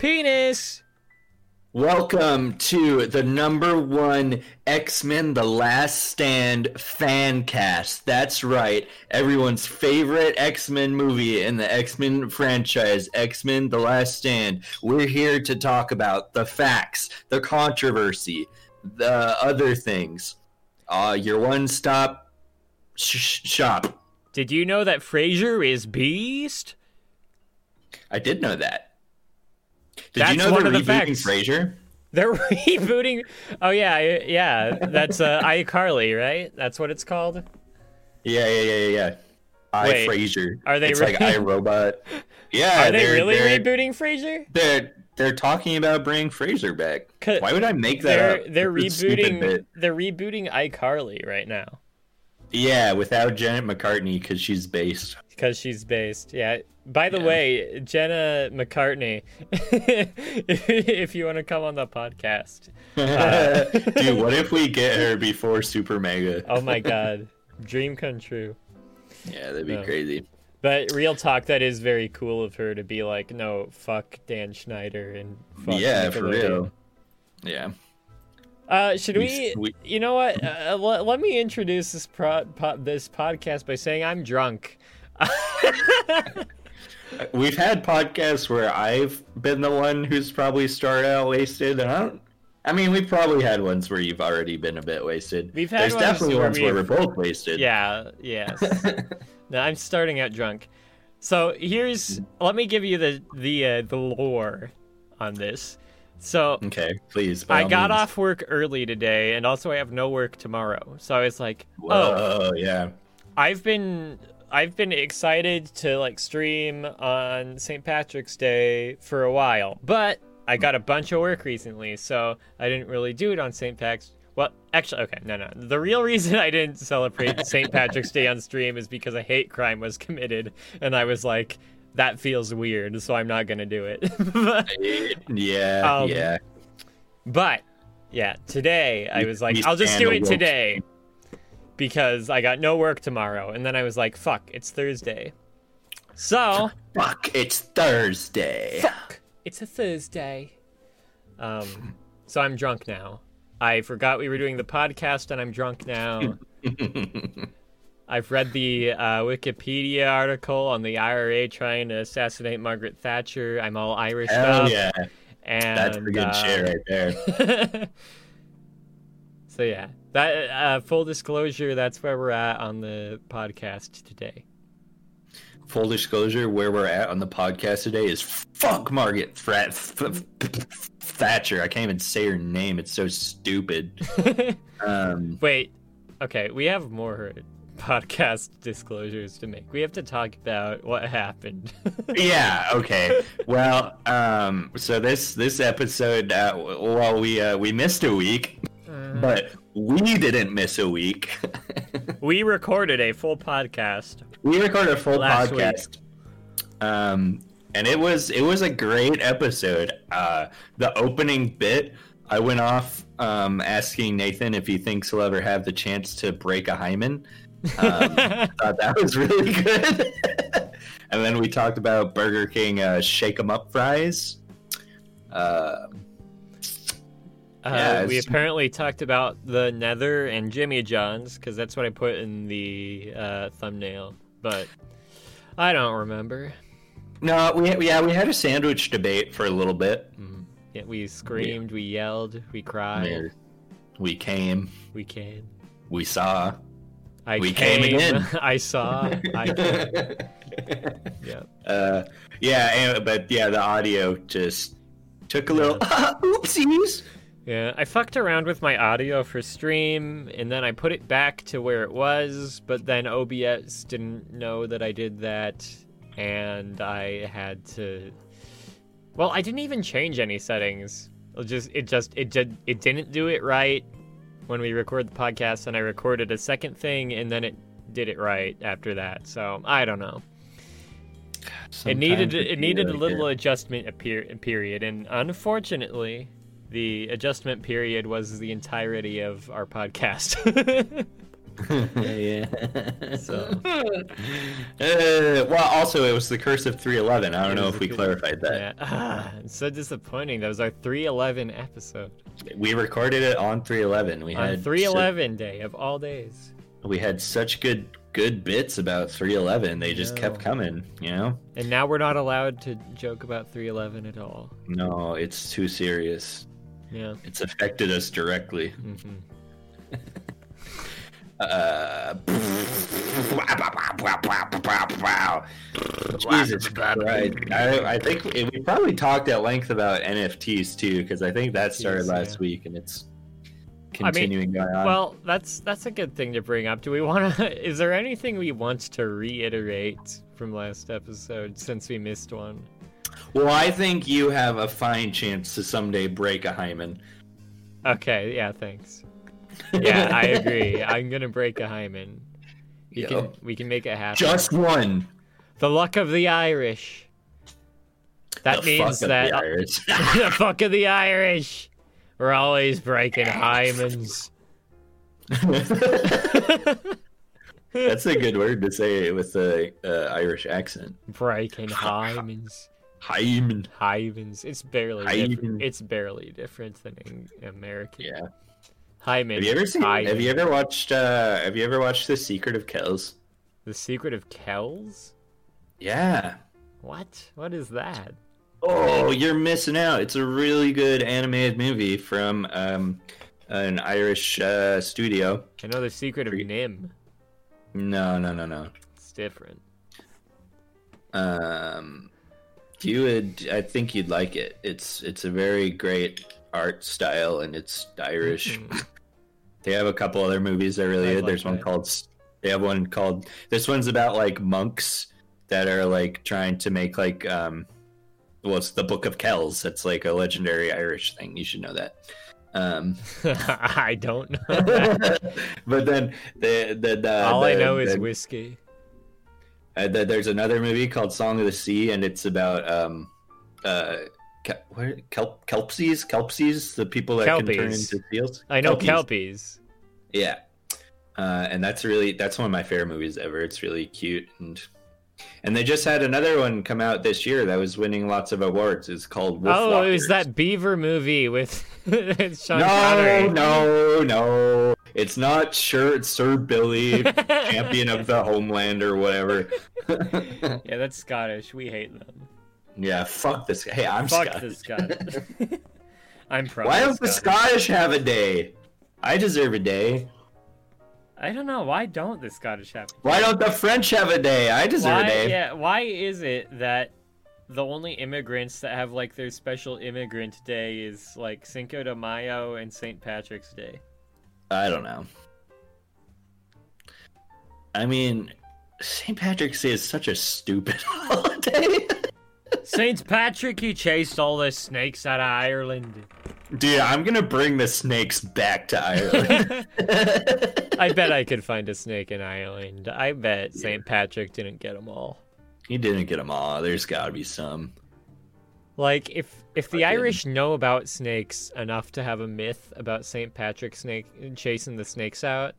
Penis. Welcome to the number one X Men The Last Stand fan cast. That's right, everyone's favorite X Men movie in the X Men franchise, X Men The Last Stand. We're here to talk about the facts, the controversy, the other things. Uh, your one stop sh- shop. Did you know that Frasier is Beast? I did know that. Did That's you know one they're of the rebooting. Frasier? They're rebooting. Oh yeah, yeah. That's uh, iCarly, right? That's what it's called. Yeah, yeah, yeah, yeah. I Wait, Frasier. are they It's re- like iRobot. Yeah, Are they really rebooting Frasier? They're they're talking about bringing Frasier back. Why would I make that They're up? they're rebooting. They're rebooting iCarly right now Yeah, without Janet McCartney because she's based. because she's based. Yeah. By the way, Jenna McCartney, if you want to come on the podcast, Dude, what if we get her before Super Mega? oh my god, dream come true. Yeah, that'd be No. crazy. But real talk, that is very cool of her to be like, no, fuck Dan Schneider and fuck yeah, for real. Yeah. Uh, should We- we? we- You know what? Uh, let, let me introduce this pro, po, this podcast by saying I'm drunk. We've had podcasts where I've been the one who's probably started out wasted, and I don't. I mean, we've probably had ones where you've already been a bit wasted. We've had There's ones definitely where ones where we're both wasted. Yeah. Yes. no, I'm starting out drunk. So here's. Let me give you the the uh, the lore on this. So Okay, please. I got means. off work early today, and also I have no work tomorrow. So I was like, oh, yeah. I've been I've been excited to like stream on St. Patrick's Day for a while, but I got a bunch of work recently, so I didn't really do it on St. Patrick's. Well, actually, okay, no, no. The real reason I didn't celebrate St. Patrick's Day on stream is because a hate crime was committed, and I was like, that feels weird, so I'm not gonna do it. Yeah, Um, yeah. But yeah, today I was like, I'll just do it today because I got no work tomorrow. And then I was like, fuck, it's Thursday. So Fuck, it's Thursday. fuck, it's a Thursday. Um, so I'm drunk now. I forgot we were doing the podcast, and I'm drunk now. I've read the uh, Wikipedia article on the IRA trying to assassinate Margaret Thatcher. I'm all Irish Hell up. yeah. And That's a good uh, shit right there. so yeah, that uh, full disclosure, that's where we're at on the podcast today. Full disclosure, where we're at on the podcast today is fuck Margaret Frat- F- F- Thatcher. I can't even say her name. It's so stupid. Um, Wait, okay, we have more podcast disclosures to make. We have to talk about what happened. yeah. Okay. Well, um, so this this episode, uh, well, we uh, we missed a week, but we didn't miss a week. we recorded a full podcast. we recorded a full Last week. podcast um and it was it was a great episode uh the opening bit i went off um asking nathan if he thinks he'll ever have the chance to break a hymen um, thought that was really good and then we talked about burger king uh shake 'em up fries uh Uh, we apparently talked about the Nether and Jimmy John's because that's what I put in the uh, thumbnail, but I don't remember. no we yeah we had a sandwich debate for a little bit Yeah, we screamed, we yelled, we cried, we came we came. we saw I We came again. I saw. I came. yeah. Uh, yeah, and, but yeah, the audio just took a little oopsies. Yeah, I fucked around with my audio for stream, and then I put it back to where it was, but then OBS didn't know that I did that, and I had to. Well, I didn't even change any settings. It just, it just, it did, it didn't do it right when we record the podcast, and I recorded a second thing, and then it did it right after that. So I don't know. it needed, it needed a little adjustment period, and unfortunately, the adjustment period was the entirety of our podcast. yeah. So- Uh, well, also it was the curse of 311. I don't know if we clarified that. Yeah. Ah, it's so disappointing. That was our 311 episode. We recorded it on 311. We On had 311 day of all days. we had such good good bits about 311. They just kept coming. You know. And now we're not allowed to joke about 311 at all. No, it's too serious. Yeah. It's affected us directly. hmm Uh, Jesus Christ. I, I think we we probably talked at length about NFTs too, because I think that started last yeah. week and it's I mean, continuing going on. Well, that's that's a good thing to bring up. Do we want to? Is there anything we want to reiterate from last episode since we missed one? Well, I think you have a fine chance to someday break a hymen. Okay. Yeah. Thanks. Yeah, I agree. I'm gonna break a hymen. We Yo. can we can make it happen. Just one. the luck of the Irish. That The means fuck of that the Irish. the fuck of the Irish. We're always breaking hymens. That's a good word to say with the uh, Irish accent. breaking hymens. Hymen. Hymens. It's barely Hymen. different. It's barely different than in American. Yeah. Hymen. Have you ever seen? hymen. Have you ever watched? uh Have you ever watched The Secret of Kells? The Secret of Kells? Yeah. What? What is that? Oh, you're missing out. It's a really good animated movie from um, an Irish uh, studio. I know the Secret of Pre- NIMH. No, no, no, no. It's different. Um, you would. I think you'd like it. It's it's a very great art style, and it's Irish. Mhm. They have a couple other movies that are really I good. like There's one that. called. They have one called. This one's about like monks that are like trying to make like um, well, it's the Book of Kells. It's like a legendary Irish thing. You should know that. Um, I don't know. But then the the, the All I the- know is whiskey. Uh, the, there's another movie called Song of the Sea, and it's about um uh Ke- where kelp kelpsies kelpsies the people that can turn into seals. I know Kelpies. Kelpies. Yeah, uh, and that's really that's one of my favorite movies ever. It's really cute and. And they just had another one come out this year that was winning lots of awards. It's called Wolf Oh, it was that Beaver movie with Sean No, Connery. no, no. It's not sure it's Sir Billy, champion of the homeland or whatever. Yeah, that's Scottish. We hate them. yeah, fuck this guy. Hey, I'm Fuck Scottish. I'm probably Why don't the Scottish have a day? I deserve a day. I don't know. Why don't the Scottish have? Why don't the French have a day? I deserve Why? a day. Yeah. Why is it that the only immigrants that have like their special immigrant day is like Cinco de Mayo and St. Patrick's Day? I don't know. I mean, St. Patrick's Day is such a stupid holiday. St. Patrick, he chased all the snakes out of Ireland. Dude, I'm gonna bring the snakes back to Ireland. I bet I could find a snake in Ireland. I bet St. Patrick didn't get them all. He didn't get them all. There's gotta be some. Like if if the Irish know about snakes enough to have a myth about St. Patrick snake chasing the snakes out,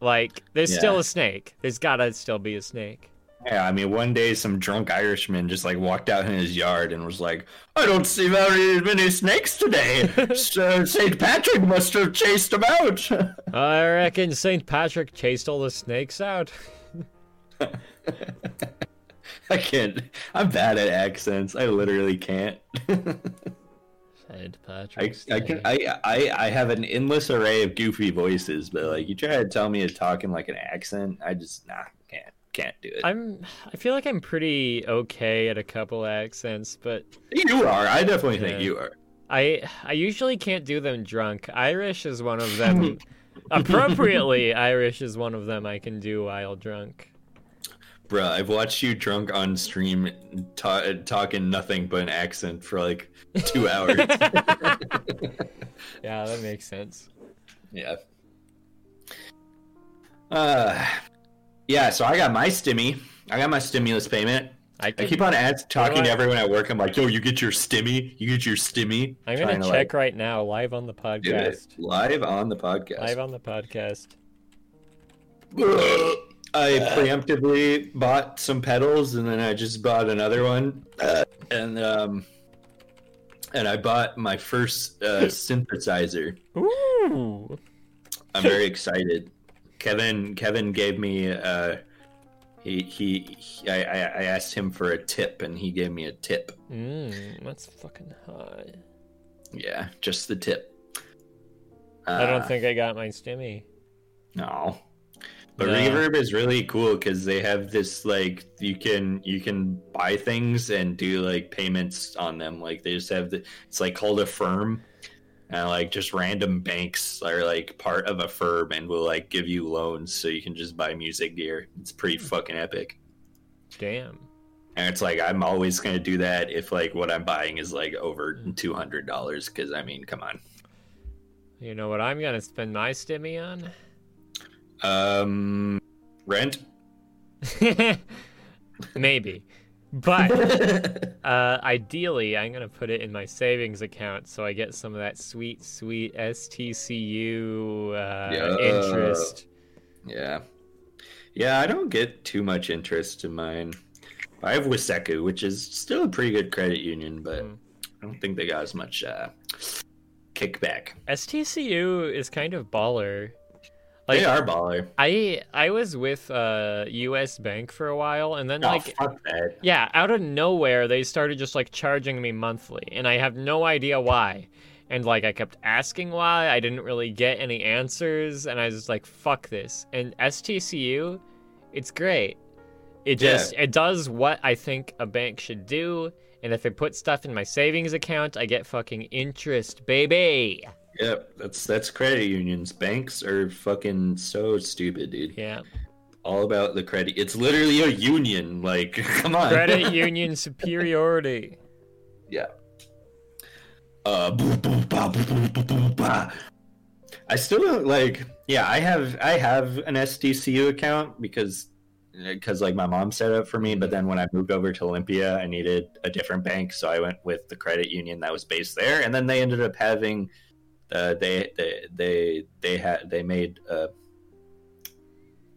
like there's still a snake. There's gotta still be a snake. Yeah, I mean, one day some drunk Irishman just like walked out in his yard and was like, "I don't see very many snakes today. so Saint Patrick must have chased them out." I reckon St. Patrick chased all the snakes out. I can't. I'm bad at accents. I literally can't. St. I, Patrick. I can. I, I I have an endless array of goofy voices, but like you try to tell me to talk in like an accent, I just nah can't can't do it. I'm. I feel like I'm pretty okay at a couple accents, but you are. I definitely think you are. I I usually can't do them drunk. Irish is one of them. Appropriately, Irish is one of them I can do while drunk. Bruh, I've watched you drunk on stream ta- talking nothing but an accent for like two hours. Yeah, that makes sense. yeah. Uh, yeah, so I got my stimmy. I got my stimulus payment. I, I keep on ads talking to everyone at work. I'm like, yo, you get your stimmy? You get your stimmy? I'm gonna to, check like, right now, live on the podcast. live on the podcast. Live on the podcast. I preemptively bought some pedals, and then I just bought another one, and um, and I bought my first uh, synthesizer. Ooh. I'm very excited. Kevin Kevin gave me uh, he he, he I, I I asked him for a tip, and he gave me a tip. Mm, that's fucking high. Yeah, just the tip. I don't Uh, think I got my stimmy. No. But No. Reverb is really cool because they have this like you can you can buy things and do like payments on them. Like they just have the it's like called a firm, and like just random banks are like part of a firm and will like give you loans so you can just buy music gear. It's pretty hmm. fucking epic. Damn. And it's like I'm always gonna do that if like what I'm buying is like over hmm. two hundred dollars. Because I mean, come on. You know what I'm gonna spend my stimmy on? Um, rent. Maybe. But uh, ideally, I'm gonna put it in my savings account so I get some of that sweet, sweet STCU uh, Yeah. interest. Yeah. Yeah, I don't get too much interest in mine. I have Waseku, which is still a pretty good credit union, but Mm. I don't think they got as much uh, kickback. STCU is kind of baller. Like they are baller. I I was with uh, U.S. Bank for a while, and then Oh, like fuck that. Yeah, out of nowhere, they started just like charging me monthly, and I have no idea why. And like, I kept asking why, I didn't really get any answers, and I was just like, fuck this. And STCU, it's great. It Yeah. just, it does what I think a bank should do, and if I put stuff in my savings account, I get fucking interest, baby. Yep, that's that's credit unions. Banks are fucking so stupid, dude. Yeah. All about the credit. It's literally a union. Like, come on. Credit union superiority. Yeah. Uh. I still don't like. Yeah, I have I have an STCU account because because like my mom set it up for me. But then when I moved over to Olympia, I needed a different bank, so I went with the credit union that was based there. And then they ended up having uh, they they they they had they made a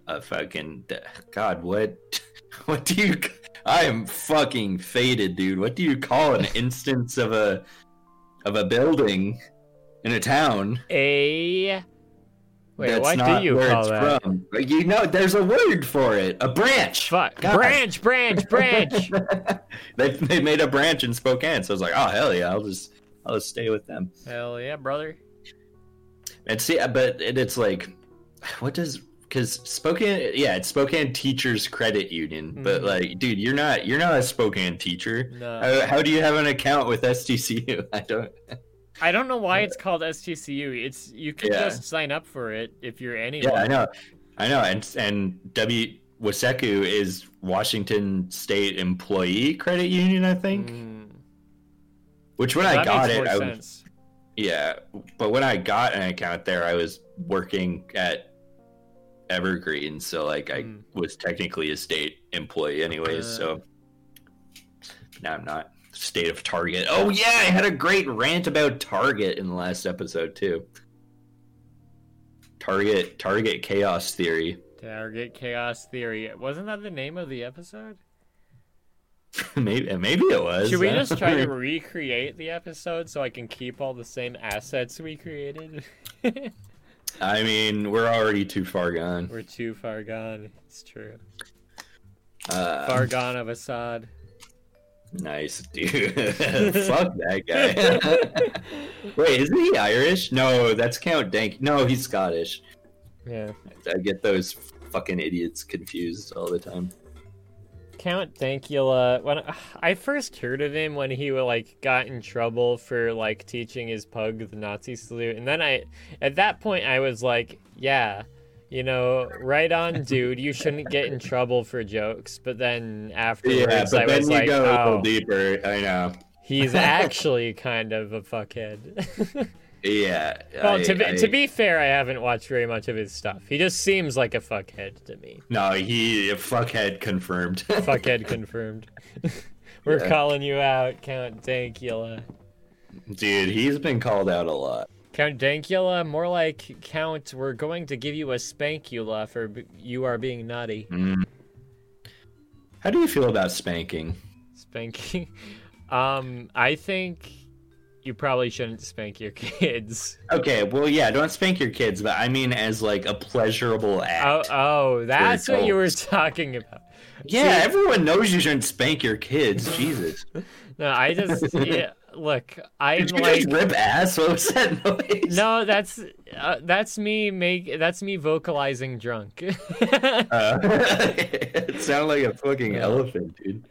a fucking God what what do you I am fucking faded, dude. What do you call an instance of a of a building in a town? A. Wait, that's what not do you where call it's that? from. You know, there's a word for it. A branch. Fuck. God. Branch, branch, branch. they they made a branch in Spokane, so I was like, oh hell yeah, I'll just I'll just stay with them. Hell yeah, brother. And see, but it, it's like, what does because Spokane? Yeah, it's Spokane Teachers Credit Union. But Mhm. like, dude, you're not you're not a Spokane teacher. No. How, how do you have an account with STCU? I don't. I don't know why it's called STCU. It's you can Yeah. just sign up for it if you're anyone. Yeah, I know, I know, and and W Waseku is Washington State Employee Credit Union, I think. Mm. Which when I got it, I was. Yeah, but when I got an account there, I was working at Evergreen, so like I Mm. was technically a state employee anyways. Uh. so now I'm not. State of Target. Oh yeah, I had a great rant about Target in the last episode too. Target Target chaos theory. Target Chaos Theory. Wasn't that the name of the episode? maybe maybe it was. Should we just try to recreate the episode so I can keep all the same assets we created? I mean, we're already too far gone. We're too far gone. It's true. Uh, Far gone of Assad. Nice, dude. Fuck that guy. Wait, isn't he Irish? No, that's Count Dank. No, he's Scottish. Yeah. I get those fucking idiots confused all the time. Count Dankula. When I first heard of him, when he like got in trouble for like teaching his pug the Nazi salute, and then I, at that point, I was like, yeah, you know, right on, dude. You shouldn't get in trouble for jokes. But then afterwards, Yeah, but I then was you like, go a little oh, deeper. I know. he's actually kind of a fuckhead. Yeah. well, I- to be I- to be fair, I haven't watched very much of his stuff. He just seems like a fuckhead to me. No, he fuckhead confirmed. Fuckhead confirmed. We're Yeah. calling you out, Count Dankula. Dude, he's been called out a lot. Count Dankula, more like Count. We're going to give you a spankula for b- you are being naughty. Mm. How do you feel about spanking? Spanking. Um, I think you probably shouldn't spank your kids. Okay, well, yeah, don't spank your kids, but I mean as like a pleasurable Oh, act. oh, that's what you were talking about. yeah, everyone knows you shouldn't spank your kids. Jesus. No, I just yeah, look. I'm Did you like just rip ass? What was that noise? no, that's uh, that's me make that's me vocalizing drunk. Uh, it sounded like a fucking elephant, dude.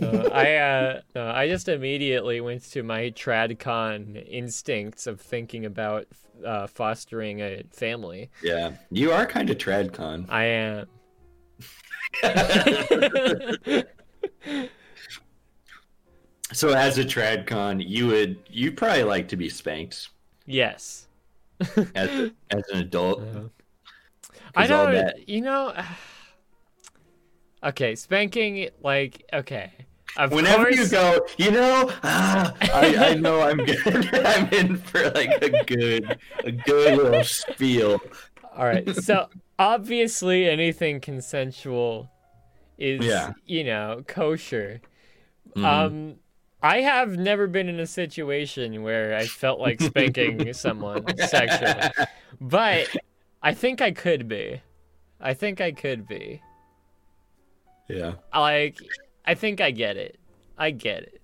Uh, I uh, no, I just immediately went to my tradcon instincts of thinking about uh, fostering a family. Yeah, you are kind of tradcon. I am. so as a tradcon, you would you probably like to be spanked yes. as as an adult. I 'Cause all don't. that- You know. Okay, spanking like okay. Of Whenever course, you go, you know, ah, I, I know I'm good. I'm in for like a good, a good little spiel. All right. So obviously, anything consensual is, Yeah. you know, kosher. Mhm. Um, I have never been in a situation where I felt like spanking someone sexually, but I think I could be. I think I could be. Yeah. Like, I think I get it. I get it.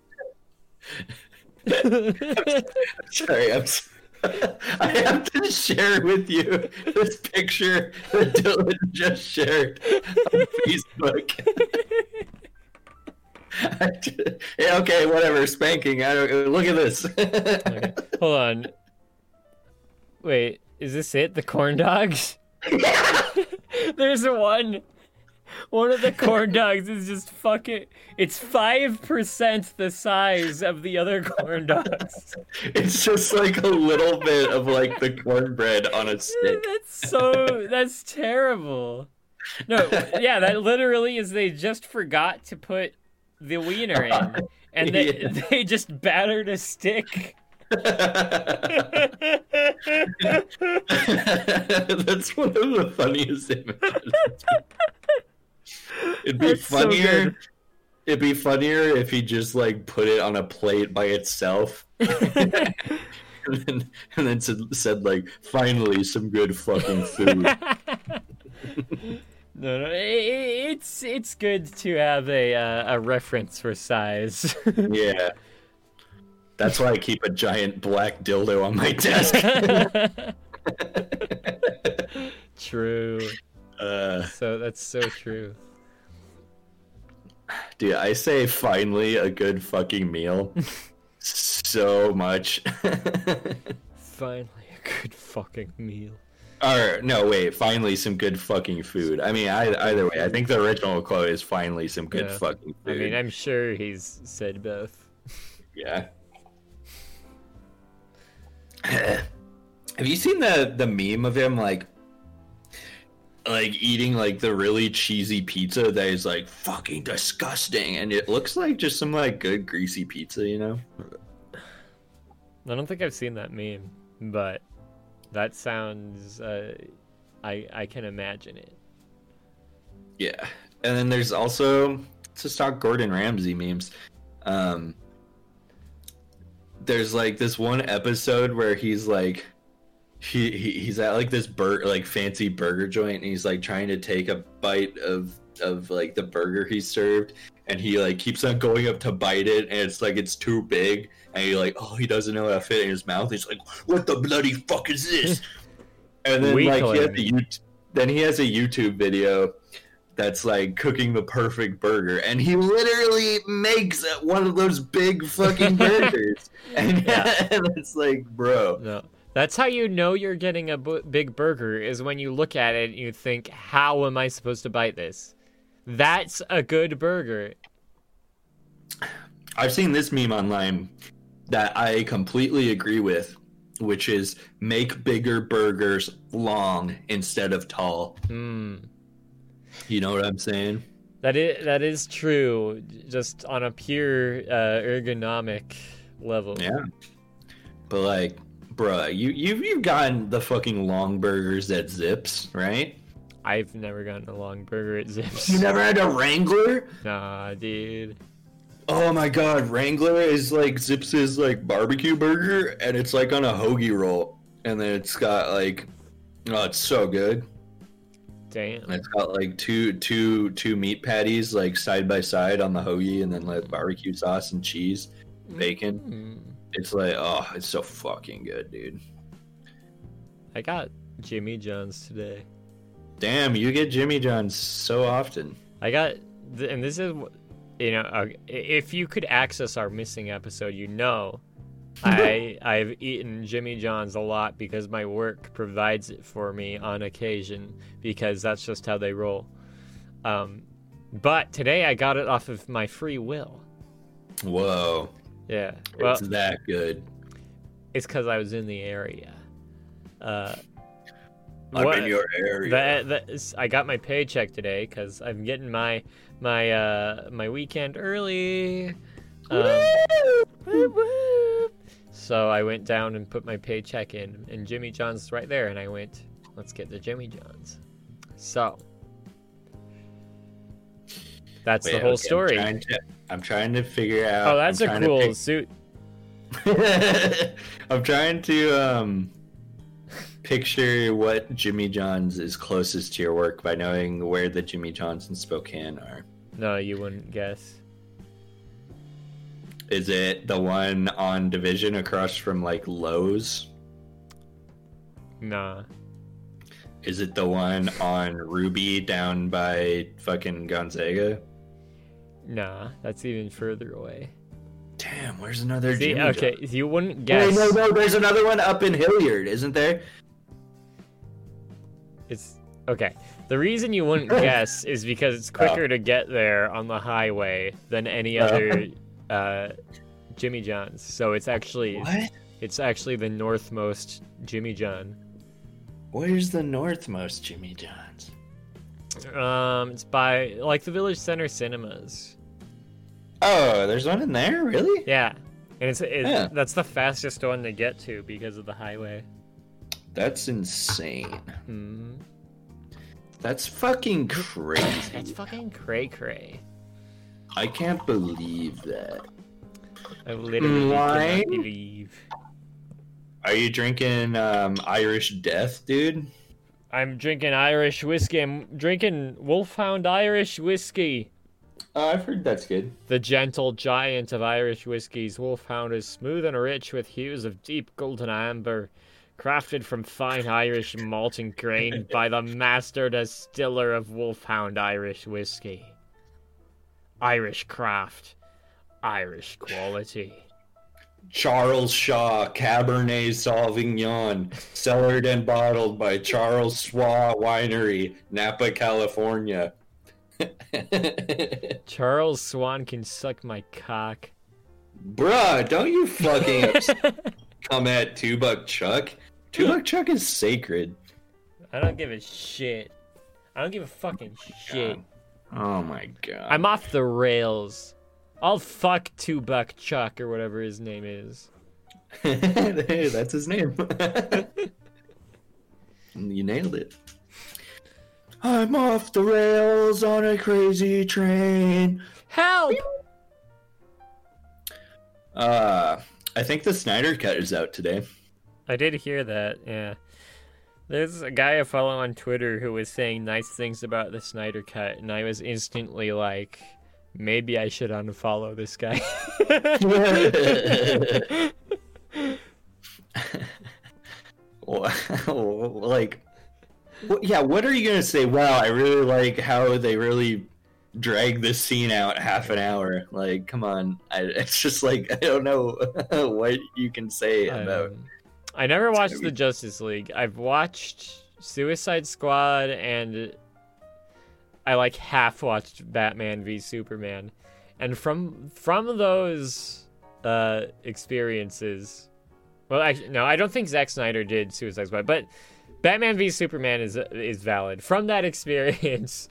Sorry, I'm. s- I have to share with you this picture that Dylan just shared on Facebook. Yeah, okay, whatever. Spanking. I don't. Look at this. Okay, Hold on. Wait, is this it? The corn dogs? There's one. One of the corn dogs is just fucking. It's five percent the size of the other corn dogs. it's just like a little bit of like the cornbread on a stick. That's so. That's terrible. No, yeah, that literally is. They just forgot to put the wiener in, and they Yeah. they just battered a stick. That's one of the funniest images. It'd be That's funnier. good. It'd be funnier if he just like put it on a plate by itself, and then, and then said, said like, "Finally, some good fucking food." No, no, it's it's good to have a uh, a reference for size. yeah, that's why I keep a giant black dildo on my desk. true. uh, So that's so true. Dude, I say finally a good fucking meal so much. Finally, a good fucking meal. Or no, wait. Finally, some good fucking food. I mean, I, either way, I think the original quote is finally some good Yeah. fucking food. I mean, I'm sure he's said both. yeah. Have you seen the the meme of him like like eating like the really cheesy pizza that is like fucking disgusting and it looks like just some like good greasy pizza, you know? I don't think I've seen that meme, but that sounds. Uh, I I can imagine it. Yeah. And then there's also to talk Gordon Ramsay memes. Um there's like this one episode where he's like he, he he's at like this bur- like fancy burger joint and he's like trying to take a bite of of like the burger he served and he like keeps on going up to bite it and it's like it's too big and he like oh he doesn't know how to fit in his mouth he's like what the bloody fuck is this and then like he has a. YouTube, then he has a YouTube video that's like cooking the perfect burger and he literally makes one of those big fucking burgers and, Yeah. and it's like bro No. That's how you know you're getting a big burger is when you look at it and you think, "How am I supposed to bite this?" That's a good burger. I've seen this meme online that I completely agree with, which is make bigger burgers long instead of tall. Hmm. You know what I'm saying? That is that is true, just on a pure uh, ergonomic level. Yeah. but like, bruh, you you've you've gotten the fucking long burgers at Zips, right? I've never gotten a long burger at Zips. You never had a Wrangler? Nah, dude. Oh my god, Wrangler is like Zips's like barbecue burger, and it's like on a hoagie roll, and then it's got like, oh, it's so good. Damn. And it's got like two two two meat patties like side by side on the hoagie, and then like barbecue sauce and cheese, bacon. Mm. It's like, oh, it's so fucking good, dude. I got Jimmy John's today. Damn, you get Jimmy John's so often. I got, and this is, you know, uh, if you could access our missing episode, you know, I I've eaten Jimmy John's a lot because my work provides it for me on occasion because that's just how they roll. Um, but today I got it off of my free will. Whoa, Yeah, well, it's that good. it's because I was in the area. Uh, I'm what- in your area. That, I got my paycheck today because I'm getting my my uh my weekend early. Um, whoop, whoop. so I went down and put my paycheck in, and Jimmy John's right there, and I went, let's get the Jimmy John's. So that's Wait, the whole okay, story. I'm trying, to, I'm trying to figure out. oh, that's I'm a cool pic- suit. I'm trying to um picture what Jimmy John's is closest to your work by knowing where the Jimmy John's in Spokane are. No, you wouldn't guess. Is it the one on Division across from like Lowe's? Nah. Is it the one on Ruby down by fucking Gonzaga? Nah, that's even further away. Damn, where's another See, Jimmy okay, John's? you wouldn't guess. No, no, there's another one up in Hillyard, isn't there? It's okay. The reason you wouldn't guess is because it's quicker to get there on the highway than any Oh. other uh, Jimmy John's. So it's actually What? it's actually the northmost Jimmy John. Where's the northmost Jimmy John's? Um, it's by like the Village Center Cinemas. Oh, there's one in there, really? Yeah, and it's it, Yeah. that's the fastest one to get to because of the highway. That's insane. Hmm. That's fucking crazy. That's fucking cray cray. I can't believe that. I literally Why? cannot believe. Are you drinking um, Irish Death, dude? I'm drinking Irish whiskey. I'm drinking Wolfhound Irish whiskey. Oh, I've heard that's good. The gentle giant of Irish whiskies, Wolfhound is smooth and rich with hues of deep golden amber, crafted from fine Irish malt and grain by the master distiller of Wolfhound Irish whiskey. Irish craft, Irish quality. Charles Shaw Cabernet Sauvignon, cellared and bottled by Charles Swaw Winery, Napa, California. Charles Swan can suck my cock. Bruh, don't you fucking come at Two Buck Chuck. Two Buck Chuck is sacred. I don't give a shit. I don't give a fucking oh shit. Oh my god. I'm off the rails. I'll fuck Two Buck Chuck or whatever his name is. hey, that's his name. you nailed it. I'm off the rails on a crazy train. Help! Uh, I think the Snyder Cut is out today. I did hear that, yeah. There's a guy I follow on Twitter who was saying nice things about the Snyder Cut, and I was instantly like, maybe I should unfollow this guy. like, wh- yeah, what are you gonna say? Wow, I really like how they really drag this scene out half an hour. Like, come on, I, it's just like I don't know what you can say about. I never watched gonna the Justice League. I've watched Suicide Squad and I like half watched Batman v Superman. And from from those uh experiences well actually no, I don't think Zack Snyder did Suicide Squad, but Batman v Superman is is valid. From that experience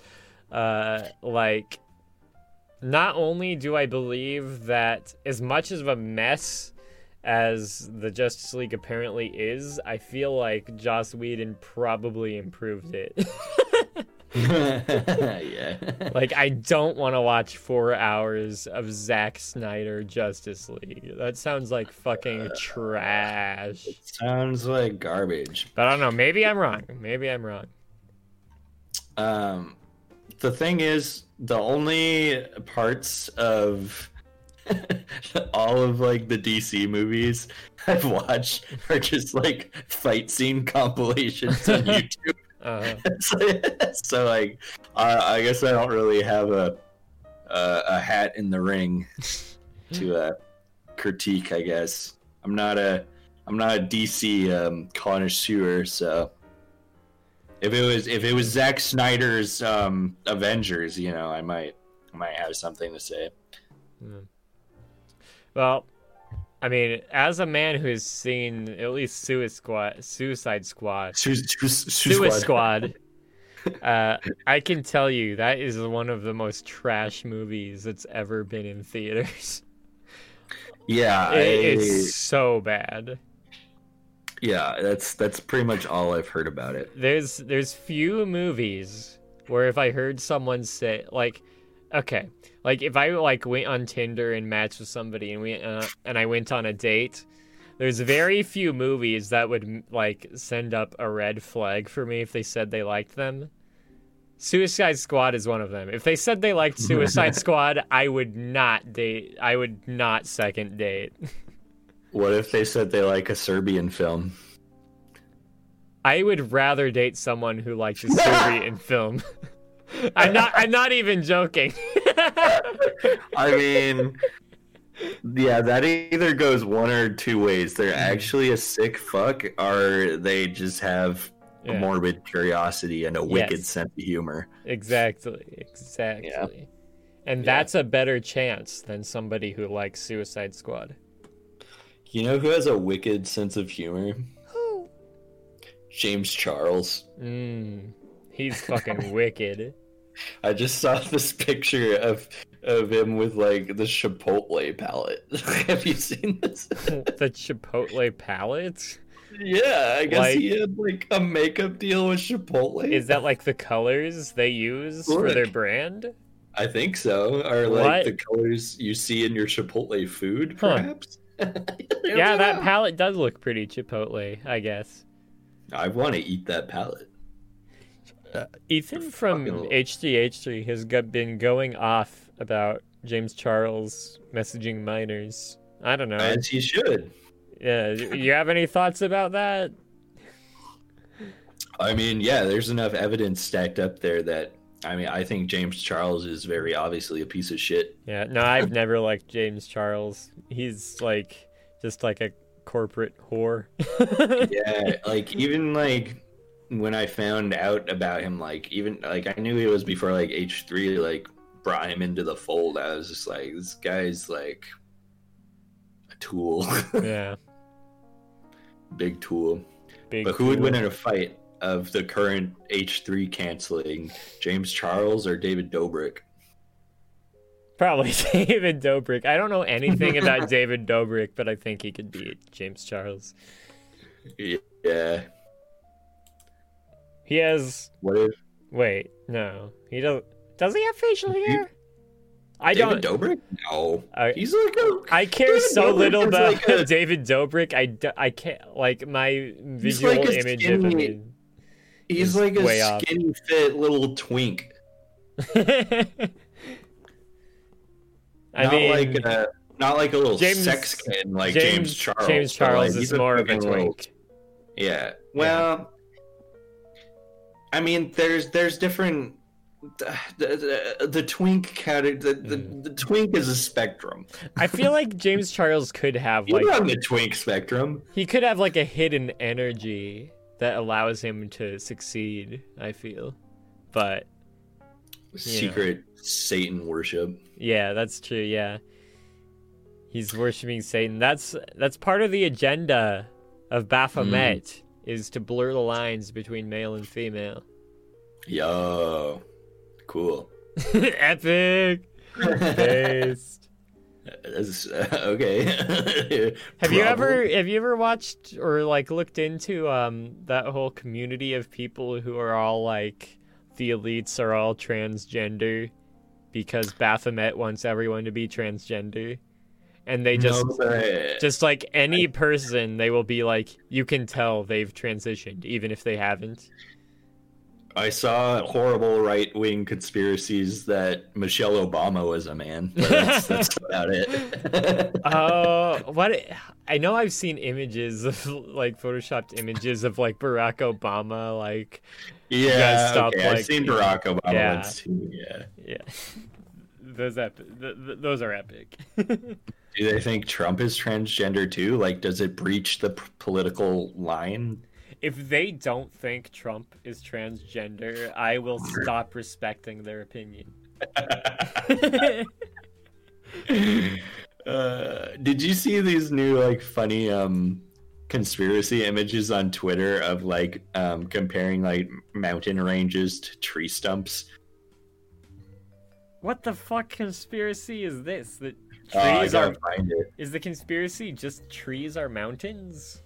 uh like not only do I believe that as much of a mess as the Justice League apparently is, I feel like Joss Whedon probably improved it. yeah. like I don't want to watch four hours of Zack Snyder Justice League. That sounds like fucking trash. Sounds like garbage. But I don't know. Maybe I'm wrong. Maybe I'm wrong. Um, the thing is, the only parts of all of like the DC movies I've watched are just like fight scene compilations on YouTube. Uh, so, so, like, I, I guess I don't really have a a, a hat in the ring to uh, critique. I guess I'm not a I'm not a DC um, connoisseur, so if it was if it was Zack Snyder's um, Avengers, you know, I might I might have something to say. well, I mean, as a man who has seen at least Suicide Squad, Suicide Squad, Su- su- su- Suicide Squad, uh, I can tell you that is one of the most trash movies that's ever been in theaters. Yeah, I, it's so bad. yeah, that's that's pretty much all I've heard about it. There's there's few movies where if I heard someone say like, okay, like if I like went on Tinder and matched with somebody and we uh, and I went on a date, there's very few movies that would like send up a red flag for me if they said they liked them. Suicide Squad is one of them. If they said they liked Suicide Squad, I would not date. I would not second date. What if they said they like a Serbian film? I would rather date someone who likes a Serbian film. I'm not. I'm not even joking. I mean, yeah, that either goes one or two ways. They're Mm-hmm. actually a sick fuck, or they just have a morbid curiosity and a wicked Yes. sense of humor. exactly. Exactly. And that's a better chance than somebody who likes Suicide Squad. You know who has a wicked sense of humor? Who? James Charles. Mm, he's fucking wicked. I just saw this picture of of him with like the Chipotle palette. have you seen this? the Chipotle palette. yeah, I guess Like- he had like a makeup deal with Chipotle. Is that like the colors they use for their brand? I think so. Or like What? the colors you see in your Chipotle food, Huh. perhaps. Yeah, that palette does look pretty Chipotle, I guess. I want to eat that palette. Uh, Ethan from fucking- H3H3 has got, been going off about James Charles messaging minors. I don't know. As he should. Yeah, you have any thoughts about that? I mean, yeah, there's enough evidence stacked up there that I mean, I think James Charles is very obviously a piece of shit. Yeah, no, I've never liked James Charles. He's like just like a corporate whore. yeah, like even like when I found out about him, like even like I knew he was before like H three like brought him into the fold. I was just like, this guy's like a tool, yeah, big tool. big. But who would win in a fight of the current H three canceling, James Charles or David Dobrik? Probably David Dobrik. I don't know anything about David Dobrik, but I think he could beat James Charles. Yeah. He has. What if Wait, no, he doesn't. Does he have facial hair? I David don't. Dobrik? No. I- He's like a I care David so Dobrik little about like a- David Dobrik. I, d- I can't like my visual like image of him. he's like a way off. skinny fit little twink. I not mean, like a not like a little James- sex kid like James, James, Charles. James but, like, Charles is more of a fucking little- twink. Yeah. Well, I mean, there's there's different. The, the, the twink category, the, the, Mm. the twink is a spectrum. I feel like James Charles could have You're like on the twink spectrum. he could have like a hidden energy that allows him to succeed. I feel, but Secret Satan worship. yeah, that's true. Yeah, he's worshiping Satan. That's that's part of the agenda of Baphomet Mm. Is to blur the lines between male and female. Yo, cool. Epic. Based. As- okay. Have you ever have you ever watched or like looked into um that whole community of people who are all like the elites are all transgender because Baphomet wants everyone to be transgender and they just No, just like any person they will be like you can tell they've transitioned even if they haven't. I saw horrible right wing conspiracies that Michelle Obama was a man. That's, that's about it. Oh, what I know I've seen images of like photoshopped images of like Barack Obama like yeah, stop, okay. like, I've seen Barack Obama Yeah. ones too. Yeah. yeah. Those epic. Th- th- those are epic. Do they think Trump is transgender too? Like, does it breach the p- political line? if they don't think Trump is transgender, I will stop respecting their opinion. uh, did you see these new like funny um conspiracy images on Twitter of like um comparing like mountain ranges to tree stumps? what the fuck conspiracy is this? That Uh, trees gotta are is the conspiracy just trees are mountains?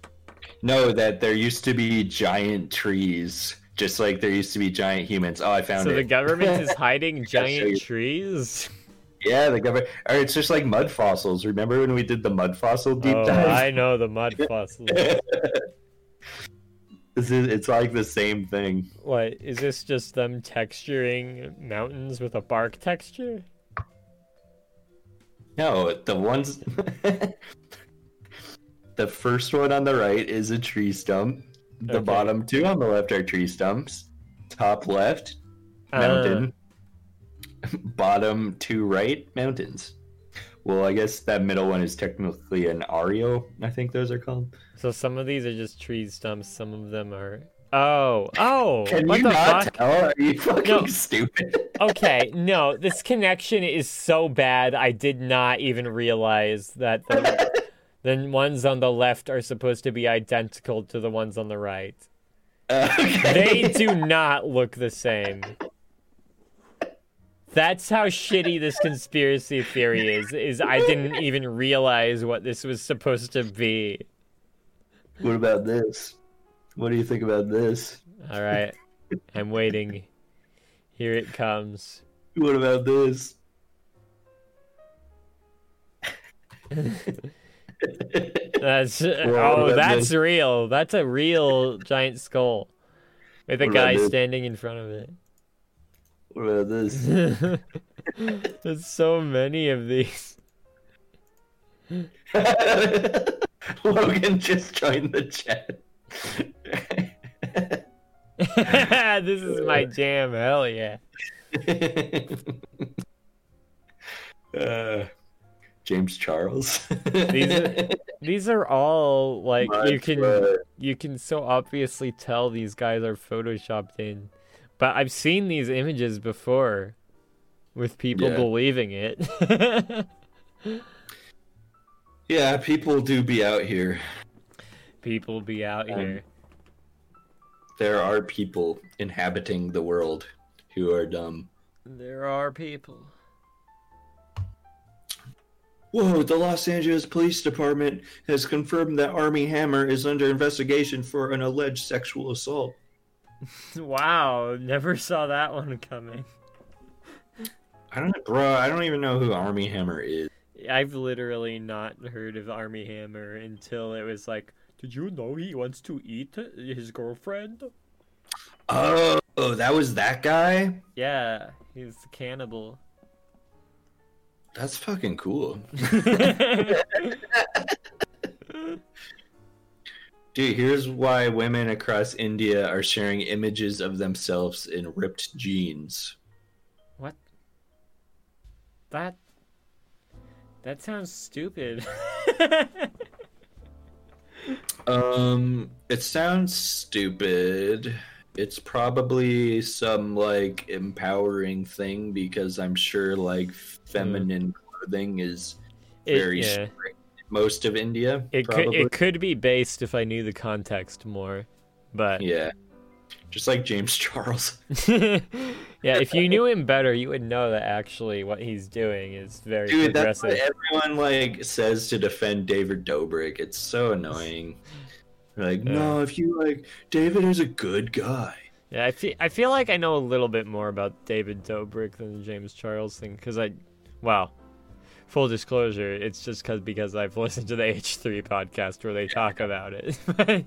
No, that there used to be giant trees, just like there used to be giant humans. Oh, I found So it. So the government is hiding giant trees? Yeah, the government. Or it's just like mud fossils. Remember when we did the mud fossil deep oh, dive? I know the mud fossils. This is, it's like the same thing. What is this? Just them texturing mountains with a bark texture? No, the ones. the first one on the right is a tree stump. The Okay. bottom two on the left are tree stumps. Top left, Uh, mountain. bottom two right, mountains. Well, I guess that middle one is technically an Ario. I think those are called. so some of these are just tree stumps. Some of them are. Oh, oh! Can what you the not fuck? tell? Are you fucking No. stupid? Okay, no, this connection is so bad. I did not even realize that the, the ones on the left are supposed to be identical to the ones on the right. Uh, okay. They do not look the same. That's how shitty this conspiracy theory is. Is I didn't even realize what this was supposed to be. What about this? What do you think about this? All right, I'm waiting. Here it comes. What about this? That's oh, that's this? real. That's a real giant skull with a What guy standing in front of it. What about this? There's so many of these. Logan just joined the chat. this is my jam. Hell yeah. uh, James Charles. These are- These are all like you can you can so obviously tell these guys are photoshopped in. But I've seen these images before with people Yeah. believing it. yeah, people do be out here. people be out Um, here. There are people inhabiting the world who are dumb. There are people. Whoa, the Los Angeles Police Department has confirmed that Armie Hammer is under investigation for an alleged sexual assault. Wow, never saw that one coming. I don't know, bro, I don't even know who Armie Hammer is. I've literally not heard of Armie Hammer until it was like, did you know he wants to eat his girlfriend? Oh, that was that guy? Yeah, he's a cannibal. That's fucking cool. Dude, here's why women across India are sharing images of themselves in ripped jeans. what? That. That sounds stupid. Um, it sounds stupid. It's probably some like empowering thing because I'm sure like feminine clothing is It- very yeah. strict in most of India. It could it could be based if I knew the context more, but Yeah. Just like James Charles. yeah, if you knew him better, you would know that actually what he's doing is very Dude, that's what everyone like says to defend David Dobrik. It's so annoying. They're like, Yeah. no, if you like David is a good guy. Yeah, I feel I feel like I know a little bit more about David Dobrik than the James Charles thing because I, wow, full disclosure, it's just cause because I've listened to the H3 podcast where they talk about it.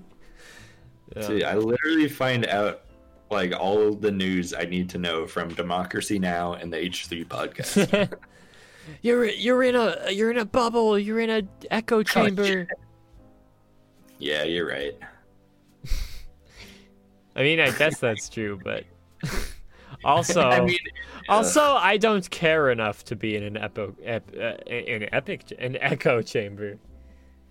Yeah. Dude, I literally find out like all the news I need to know from Democracy Now and the H3 podcast. you're you're in a you're in a bubble. You're in an echo chamber. yeah, you're right. I mean, I guess that's true, but also, I mean, also, I don't care enough to be in an epo, ep, uh, in an epic, an echo chamber.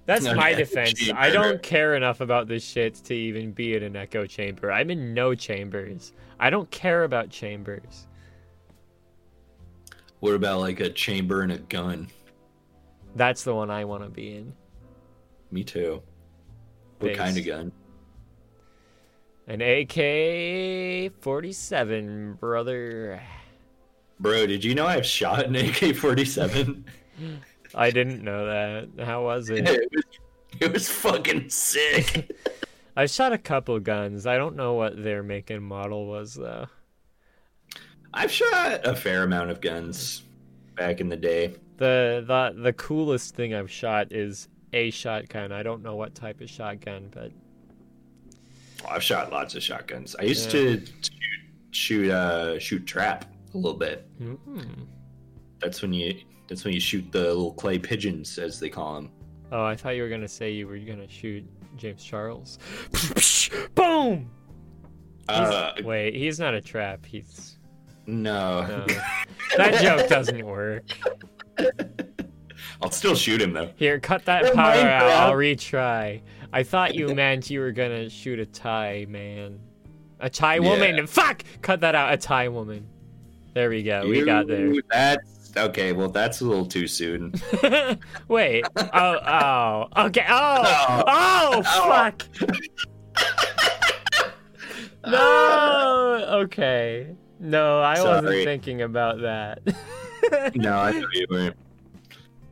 That's my defense. I don't care enough about this shit to even be in an echo chamber. I'm in no chambers. I don't care about chambers. what about like a chamber and a gun? That's the one I want to be in. Me too. What kind of gun? An AK-47, brother. Bro, did you know I've shot an AK-47? I didn't know that. How was it? it, was, it was fucking sick. I've shot a couple guns. I don't know what their make and model was though. I've shot a fair amount of guns back in the day. The the the coolest thing I've shot is a shotgun. I don't know what type of shotgun, but I've shot lots of shotguns. I used Yeah. to shoot, shoot uh shoot trap a little bit. Hmm. That's when you that's when you shoot the little clay pigeons as they call them. oh, I thought you were gonna say you were gonna shoot James Charles. Boom. He's- Uh Wait, he's not a trap. He's no. no. that joke doesn't work. I'll still shoot him though. Here, cut that Oh part my out. God. I'll retry. I thought you meant you were gonna shoot a Thai man. A Thai woman. Yeah. Fuck! Cut that out. A Thai woman. There we go. We got there. That's okay, well that's a little too soon. Wait. Oh, oh. Okay. Oh. Oh. Fuck. No. Okay. No, I wasn't thinking about that. no, I know you weren't.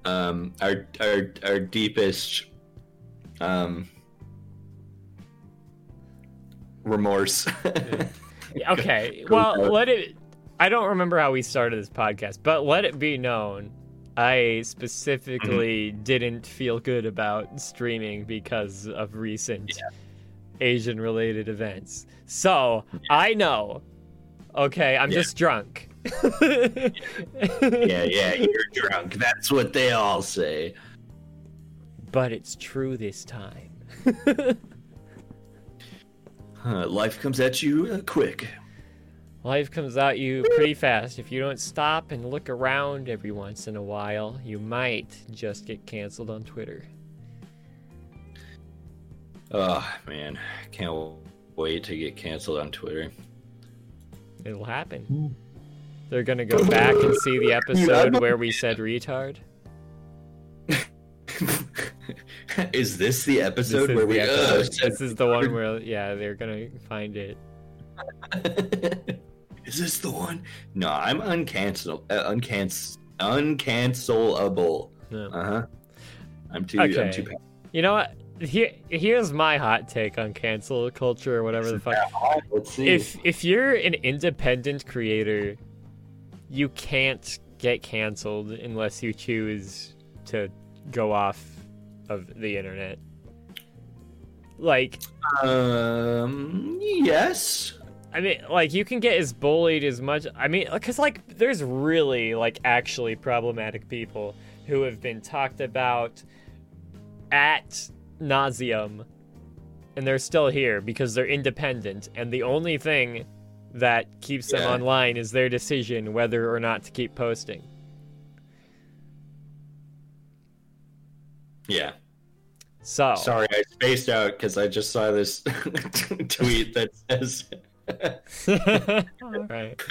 Um our our our deepest um remorse. okay. Well, let it. I don't remember how we started this podcast, but let it be known. I specifically Mm-hmm. didn't feel good about streaming because of recent Asian related events. So I know. Okay, I'm Yeah. just drunk. yeah, yeah, you're drunk. That's what they all say. But it's true this time. Huh, life comes at you uh, quick. Life comes at you pretty fast. If you don't stop and look around every once in a while, you might just get canceled on Twitter. Oh man, can't wait to get canceled on Twitter. It'll happen. They're gonna go back and see the episode where we said retard. is this the episode is where we? episode. Uh, This is the one where yeah, they're gonna find it. is this the one? No, I'm uncancel, uh, uncancel, uncancelable. No. Uh huh. I'm too. I'm Okay. too. You know what? Here, here's my hot take on cancel culture or whatever the fuck. Let's see. If if you're an independent creator, you can't get canceled unless you choose to go off of the internet. Like, um, yes. I mean, like you can get as bullied as much. I mean, because like there's really like actually problematic people who have been talked about at nauseum, and they're still here because they're independent, and the only thing that keeps them Yeah. online is their decision whether or not to keep posting. Yeah. So Sorry, I spaced out because I just saw this tweet that says right.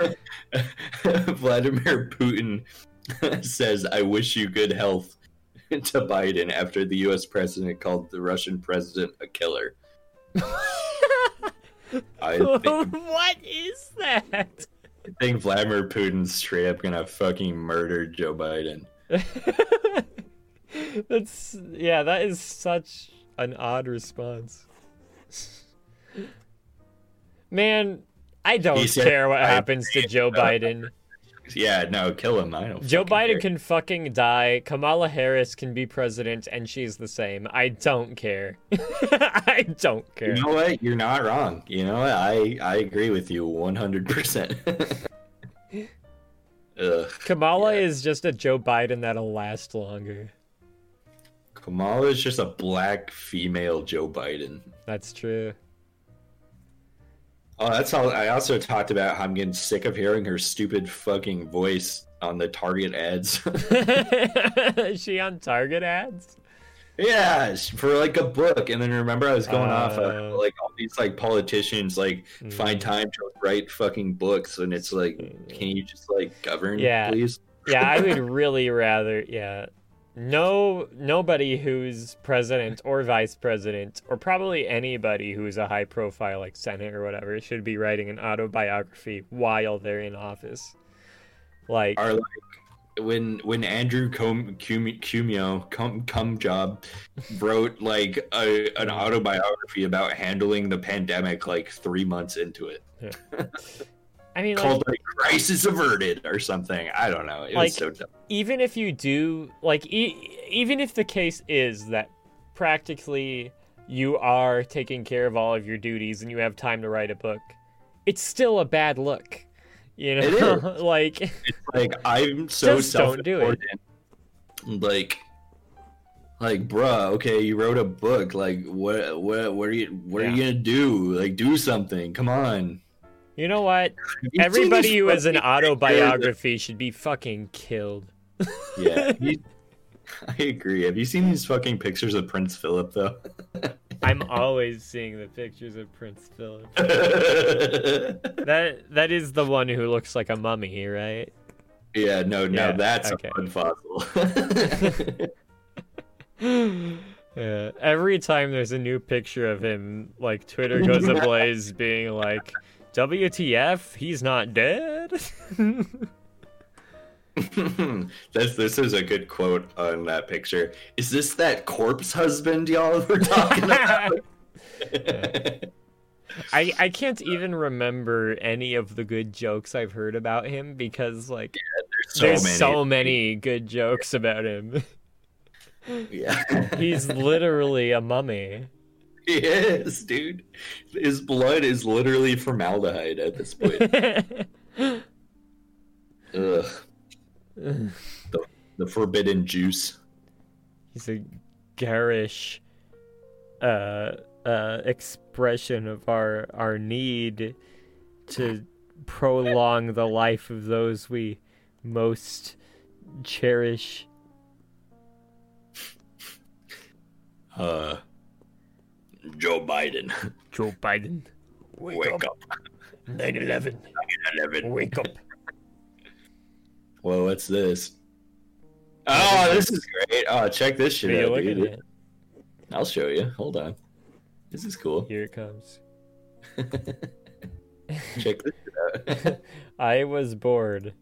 Vladimir Putin says, I wish you good health to Biden after the US president called the Russian president a killer. I think, what is that? I think Vladimir Putin's straight up gonna fucking murder Joe Biden. That's yeah, that is such an odd response. Man, I don't said, care what "I happens to Joe Biden. Yeah, no, kill him. I don't. Joe Biden care. can fucking die. Kamala Harris can be president, and she's the same. I don't care. I don't care. You know what? You're not wrong. You know what? I I agree with you 100. percent Kamala Yeah. is just a Joe Biden that'll last longer. Kamala is just a black female Joe Biden. That's true. Oh, that's all. I also talked about how I'm getting sick of hearing her stupid fucking voice on the Target ads. is she on Target ads? yeah, for like a book. And then remember, I was going off Uh. of like all these like politicians like find Mm. time to write fucking books, and it's like, can you just like govern, Yeah. please? yeah, I would really rather, yeah. No, nobody who's president or vice president, or probably anybody who's a high profile like Senate or whatever, should be writing an autobiography while they're in office. Like, Are like when when Andrew Com- Cum- Cumio cum cum job wrote like a, an autobiography about handling the pandemic like three months into it. I mean, called like crisis averted or something. I don't know. It Like- was so dumb. even if you do like e- even if the case is that practically you are taking care of all of your duties and you have time to write a book it's still a bad look you know It like It's like I'm so Just don't do it. Like, like, bruh. Okay, you wrote a book. Like, what, what, what are you, what are you gonna do? Like, do something. Come on. You know what everybody who has an autobiography should be fucking killed? Yeah, I agree. Have you seen these fucking pictures of Prince Philip though? i'm always seeing the pictures of prince philip that that is the one who looks like a mummy right Yeah, no, no, Yeah, that's okay. a fun fossil. Yeah, every time there's a new picture of him, like Twitter goes ablaze, being like, "WTF? He's not dead." this this is a good quote on that picture. Is this that corpse husband y'all were talking about? I I can't even remember any of the good jokes I've heard about him because like There's there's so many good jokes about him. Yeah, He's literally a mummy. he is, dude. His blood is literally formaldehyde at this point. Ugh. The, the forbidden juice. He's a garish uh, uh, expression of our our need to prolong the life of those we most cherish. Uh, Joe Biden. Joe Biden. Wake, up. 9/11. 9/11. Wake up. Well, what's this? Oh, this is great. Oh, check this shit are out, looking dude. at? I'll show you. Hold on. This is cool. Here it comes. check this shit out. I was bored.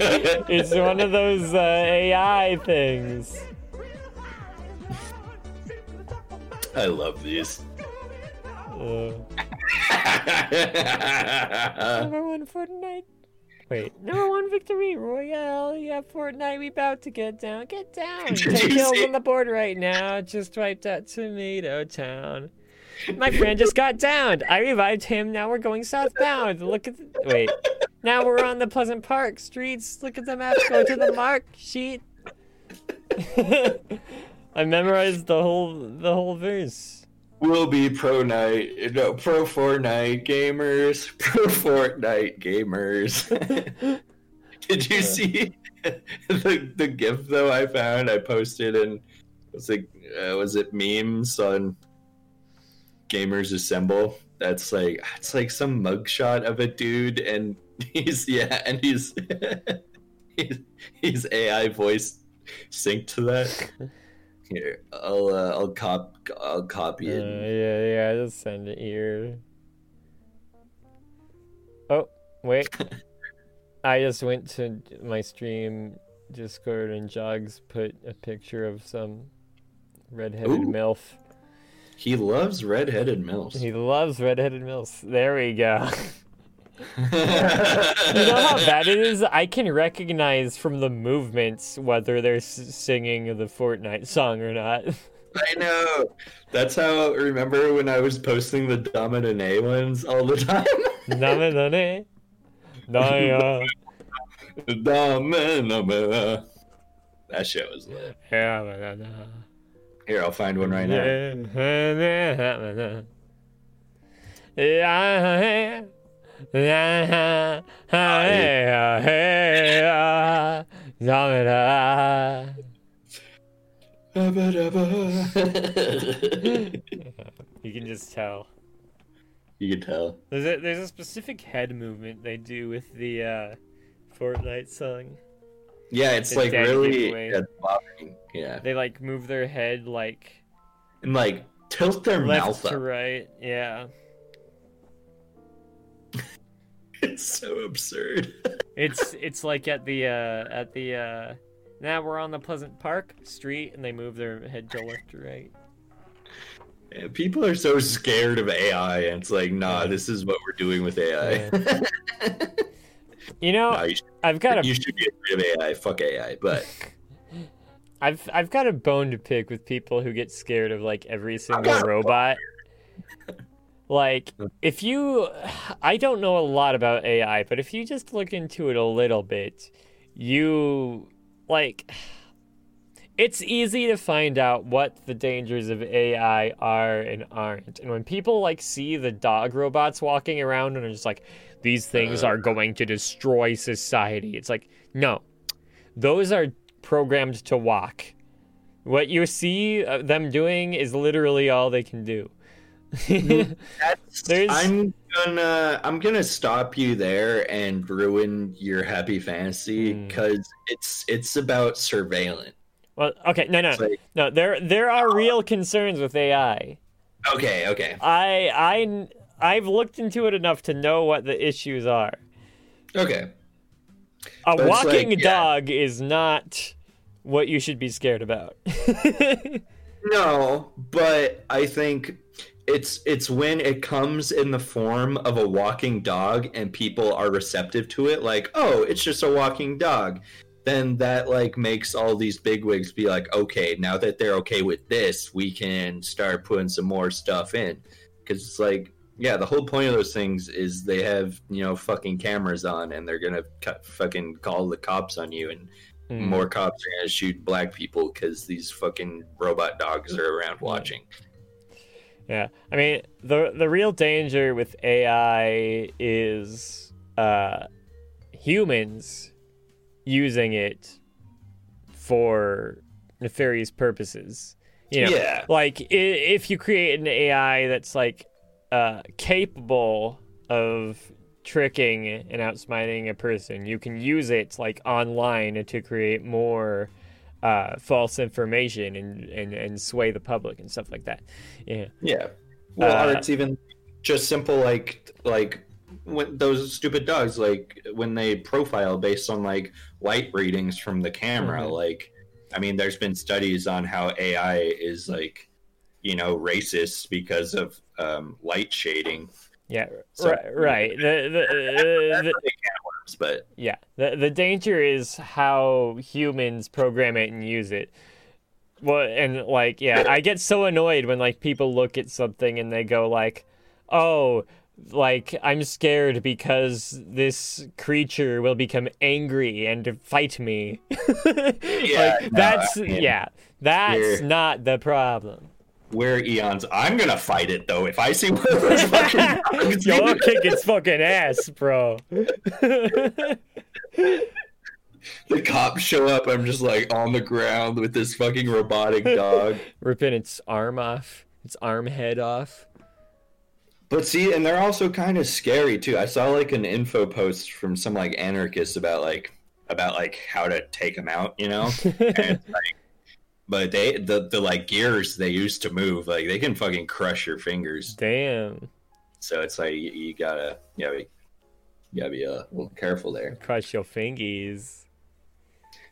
it's one of those uh, AI things. I love these. Uh, number one Fortnite. Wait, number one victory royale. Yeah, Fortnite. We about to get down. Get down. Did Ten you kills on the board right now. Just wiped out Tomato Town. My friend just got downed. I revived him. Now we're going southbound. Look at. The, wait. Now we're on the Pleasant Park streets. Look at the maps. Go to the mark sheet. I memorized the whole the whole verse. We'll be pro night, no, pro Fortnite gamers, pro Fortnite gamers. Did you see the the GIF though? I found I posted and was like, uh, was it memes on Gamers Assemble? That's like it's like some mugshot of a dude, and he's yeah, and he's he's, he's AI voice synced to that. Here, I'll uh, I'll cop I'll copy Uh, it. yeah, yeah, just send it here. Oh, wait. I just went to my stream Discord and Jogs put a picture of some redheaded Ooh. MILF. He loves redheaded milfs. He loves redheaded MILFs. There we go. You know how bad it is? I can recognize from the movements whether they're s- singing the Fortnite song or not. I know. That's how. Remember when I was posting the Domine ones all the time? Namedane. Naya. Domine. That shit was lit. Yeah, Here, I'll find one right now. Yeah. You can just tell. you can tell. There's a there's a specific head movement they do with the uh, Fortnite song. Yeah, it's The like really yeah. Yeah, They like move their head like and like tilt their left mouth to up. right. Yeah. It's so absurd. It's it's like at the uh at the uh now we're on the Pleasant Park street and they move their head to left to right. Yeah, people are so scared of AI, and it's like, nah, this is what we're doing with AI. You know, Nah, you, should, I've got a you should be afraid of AI. Fuck AI, but I've I've got a bone to pick with people who get scared of like every single robot. Like if you I don't know a lot about AI, but if you just look into it a little bit, you like it's easy to find out what the dangers of AI are and aren't. And when people like see the dog robots walking around and are just like these things Uh. are going to destroy society. It's like no. Those are programmed to walk. What you see them doing is literally all they can do. I'm gonna I'm gonna stop you there and ruin your happy fantasy Hmm. because it's it's about surveillance. well, okay, no, no, like, no. There, there are real concerns with AI. okay, okay, I, I, I've looked into it enough to know what the issues are. okay. A But it's like, walking yeah. dog is not what you should be scared about. No, but I think it's it's when it comes in the form of a walking dog and people are receptive to it like, "Oh, it's just a walking dog." Then that like makes all these bigwigs be like, "Okay, now that they're okay with this, we can start putting some more stuff in." Cuz it's like yeah, the whole point of those things is they have, you know, fucking cameras on and they're going to cut, fucking call the cops on you and Hmm. more cops are gonna shoot black people because these fucking robot dogs are around watching. Yeah, I mean the the real danger with AI is uh, humans using it for nefarious purposes. You know, Yeah. like if you create an AI that's like uh, capable of tricking and outsmarting a person, you can use it like online to create more uh, false information and, and and sway the public and stuff like that. Yeah. Yeah. Well, Uh, or it's even just simple like like when those stupid dogs like when they profile based on like light readings from the camera. Mhm. Like, I mean, there's been studies on how AI is like, you know, racist because of um, light shading. Yeah, So- right. right. The, the, uh, But yeah, the the danger is how humans program it and use it. Well, and like, yeah, I get so annoyed when like people look at something and they go like, "Oh, like I'm scared because this creature will become angry and fight me." Yeah, like, no, that's I mean, yeah, that's not the problem. We're eons. I'm gonna fight it though. If I see one of those fucking dogs, Yo, I'll kick its fucking ass, bro. the cops show up. I'm just like on the ground with this fucking robotic dog. Ripping its arm off, its arm head off. But see, and they're also kind of scary too. I saw like an info post from some like anarchists about like about like how to take them out, you know. and it's like, but they the the like gears they used to move like they can fucking crush your fingers. Damn. So it's like you, you gotta you gotta be, you gotta be uh, a little careful there. Crush your fingies.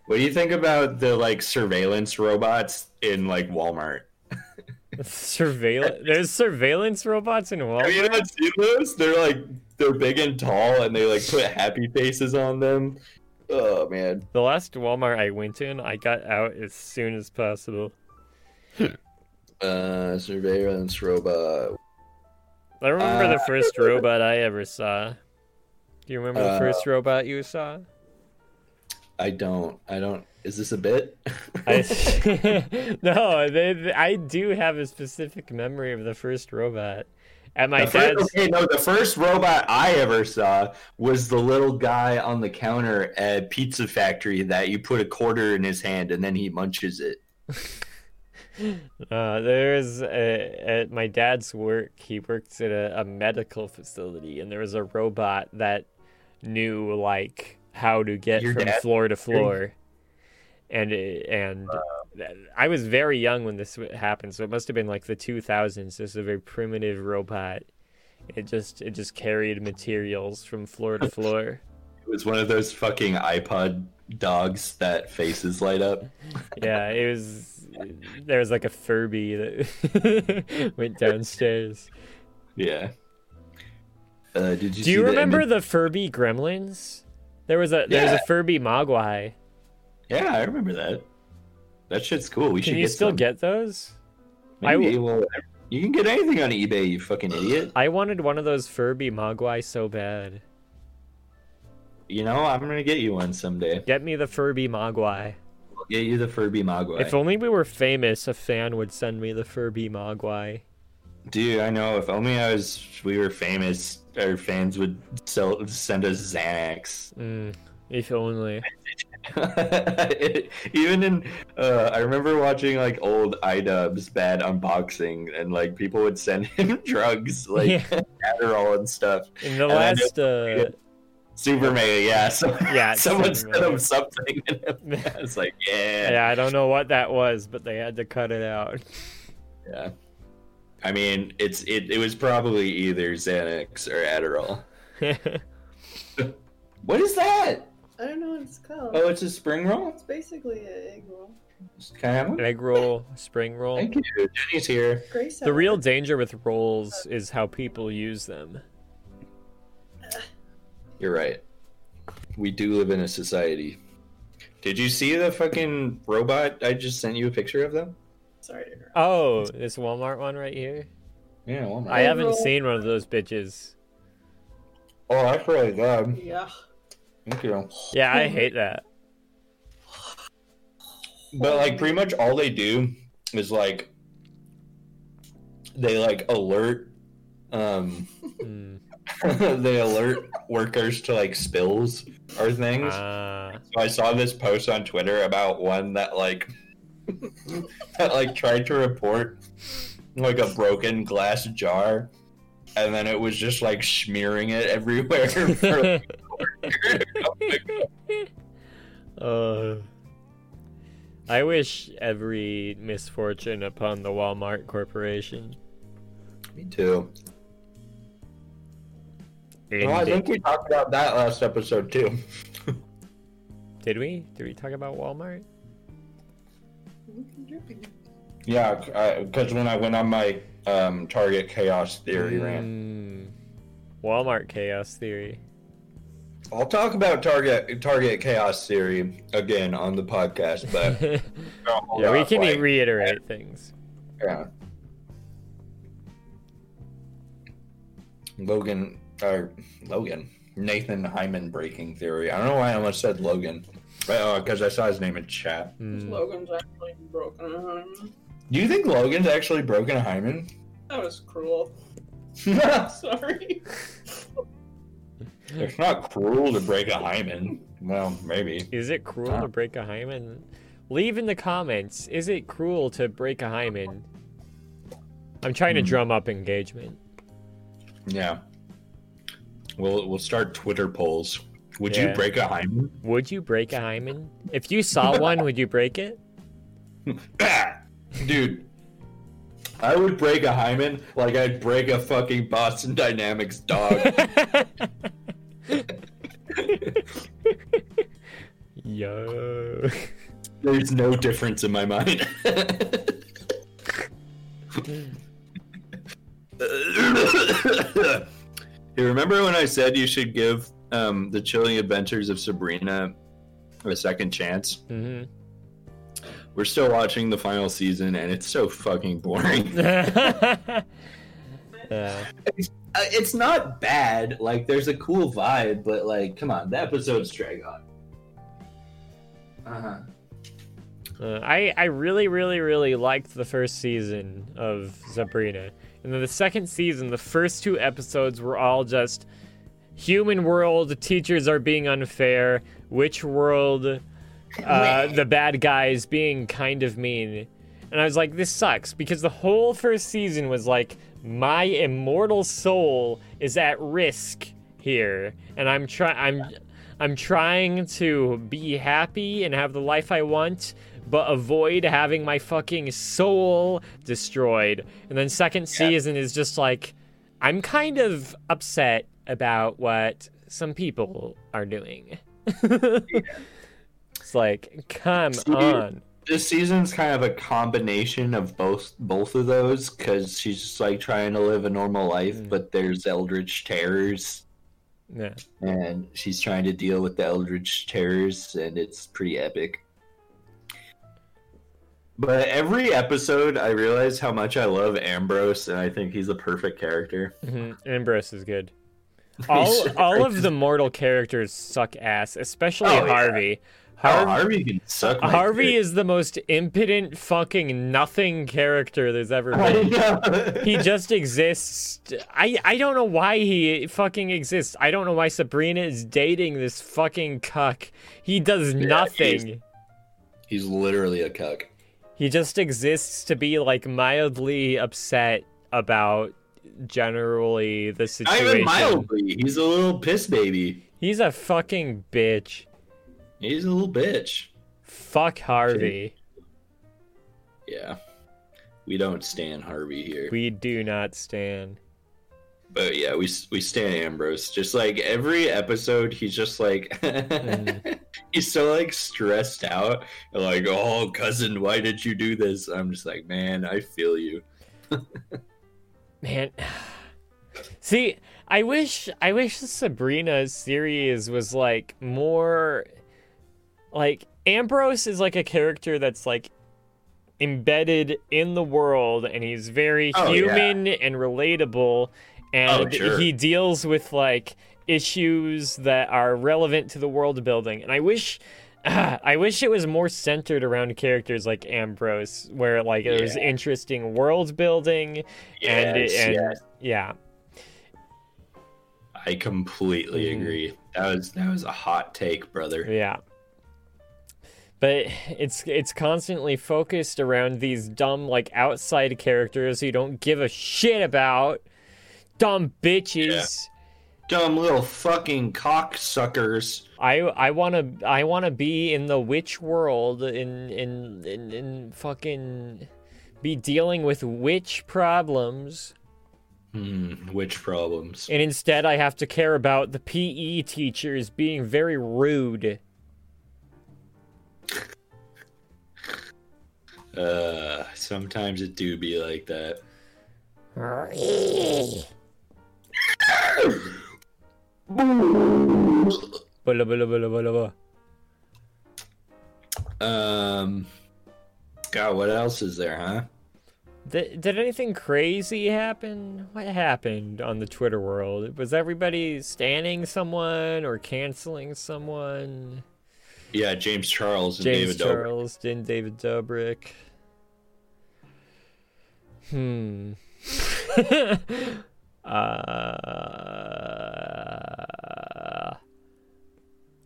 What do you think about the like surveillance robots in like Walmart? Surveillance. There's surveillance robots in Walmart. Have you not seen those? They're like they're big and tall, and they like put happy faces on them. Oh man, The last Walmart I went in, I got out as soon as possible. uh, surveillance robot. I remember Uh, the first robot I ever saw. Do you remember the Uh, first robot you saw? I don't. I don't. Is this a bit? I no, they, they- I do have a specific memory of the first robot. At my The first, okay, no, the first robot I ever saw was the little guy on the counter at Pizza Factory that you put a quarter in his hand and then he munches it. uh, there's a, at my dad's work. He works at a, a medical facility, and there was a robot that knew like how to get Your from dad? floor to floor. And it, and I was very young when this happened, so it must have been like the 2000s. This is a very primitive robot. It just it just carried materials from floor to floor. It was one of those fucking iPod dogs that faces light up. yeah, it was. There was like a Furby that went downstairs. Yeah. Uh, did you Do you remember image- the Furby Gremlins? There was a there was a Furby Mogwai. Yeah, I remember that. That shit's cool. We should Can you get still some. get those? Maybe. w- well, you can get anything on eBay, you fucking idiot. I wanted one of those Furby Mogwai so bad. You know, I'm gonna get you one someday. Get me the Furby Mogwai. I'll get you the Furby Mogwai. If only we were famous, a fan would send me the Furby Mogwai. Dude, I know. If only I was, we were famous, our fans would sell, send us Xanax. Mm, if only. Even in, uh, I remember watching like old iDubbbz bad unboxing, and like people would send him drugs like Yeah. Adderall and stuff. In the And last, uh, Super Mega, yeah. So Yeah, someone Super sent him something, and I was like, yeah, yeah, I don't know what that was, but they had to cut it out. yeah. I mean, it's it. It was probably either Xanax or Adderall. What is that? I don't know what it's called. Oh, it's a spring roll. It's basically an egg roll. Can I have one? Egg roll, spring roll. Thank you. Jenny's here. Grace The real danger with rolls is how people use them. You're right. We do live in a society. Did you see the fucking robot? I just sent you a picture of them. Sorry. Oh, this Walmart one right here? Yeah, Walmart. I haven't roll. seen one of those bitches. Oh, that's really good. Yeah. Thank you. Yeah, I hate that. But like, pretty much all they do is like they like alert. Um, Mm. they alert workers to like spills or things. Ah. So I saw this post on Twitter about one that like that like tried to report like a broken glass jar, and then it was just like smearing it everywhere. For, like, uh, I wish every misfortune upon the Walmart Corporation. Me too. Well, I think we talked about that last episode too. Did we? Did we talk about Walmart? Yeah, because when I went on my um, Target Chaos Theory rant, Mm. Walmart chaos theory. I'll talk about Target Target Chaos Theory again on the podcast, but yeah, we can like, reiterate things. Yeah. Logan, or Logan, Nathan Hyman breaking theory. I don't know why I almost said Logan, because I saw his name in chat. Mm. Logan's actually broken a hymen. Do you think Logan's actually broken a hymen? That was cruel. it's not cruel to break a hymen. Well, maybe. Is it cruel Huh. to break a hymen? Leave in the comments. Is it cruel to break a hymen? I'm trying to Hmm. drum up engagement. Yeah. We'll we'll start Twitter polls. Would you break a hymen? Would you break a hymen? If you saw one, would you break it? Dude, I would break a hymen like I'd break a fucking Boston Dynamics dog. Yo. There's no difference in my mind. you remember when I said you should give um, the Chilling Adventures of Sabrina a second chance? Mm-hmm. We're still watching the final season, and it's so fucking boring. Uh, Uh, it's not bad. Like, there's a cool vibe, but like, come on, the episodes drag on. Uh-huh. Uh, I I really really really liked the first season of Sabrina, and then the second season, the first two episodes were all just human world. Teachers are being unfair. Witch world, uh, the bad guys being kind of mean, and I was like, this sucks because the whole first season was like my immortal soul is at risk here, and I'm trying I'm I'm trying to be happy and have the life I want, but avoid having my fucking soul destroyed. And then second season is just like I'm kind of upset about what some people are doing. It's like, come on. This season's kind of a combination of both both of those because she's just like trying to live a normal life, Mm. but there's eldritch terrors, Yeah. and she's trying to deal with the eldritch terrors, and it's pretty epic. But every episode, I realize how much I love Ambrose, and I think he's a perfect character. hmm Ambrose is good. All all of the mortal characters suck ass, especially Oh. Harvey. Oh, Harvey, Harvey can suck. my Harvey dick. is the most impotent fucking nothing character there's ever been. he just exists. I I don't know why he fucking exists. I don't know why Sabrina is dating this fucking cuck. He does Yeah, nothing. he's literally a cuck. He just exists to be like mildly upset about generally the Not situation. even mildly. He's a little piss baby. He's a fucking bitch. He's a little bitch. Fuck Harvey. Yeah. We don't stand Harvey here. We do not stand. But yeah, we we stand Ambrose. Just like every episode, he's just like Mm. he's so like stressed out. Like, oh cousin, why did you do this? I'm just like, man, I feel you. Man. See, I wish I wish the Sabrina series was like more like Ambrose is like a character that's like embedded in the world and he's very Oh, yeah. human and relatable and Oh, sure. he deals with like issues that are relevant to the world building and I wish I wish it was more centered around characters like Ambrose where like there was interesting world building and Yes, and yes. yeah I completely Mhm. agree. That was that was a hot take, brother. yeah but it's it's constantly focused around these dumb like outside characters who don't give a shit about dumb bitches Dumb little fucking cocksuckers. I I want to I want to be in the witch world in in in, in fucking be dealing with witch problems Hmm, which problems? and instead I have to care about the PE teachers being very rude. Uh, sometimes it do be like that. Blah. Um, God, what else is there, huh? Did, did anything crazy happen? What happened on the Twitter world? Was everybody standing someone or canceling someone? Yeah, James Charles and James David Dobrik. James Charles, and David Dobrik. Hmm. uh,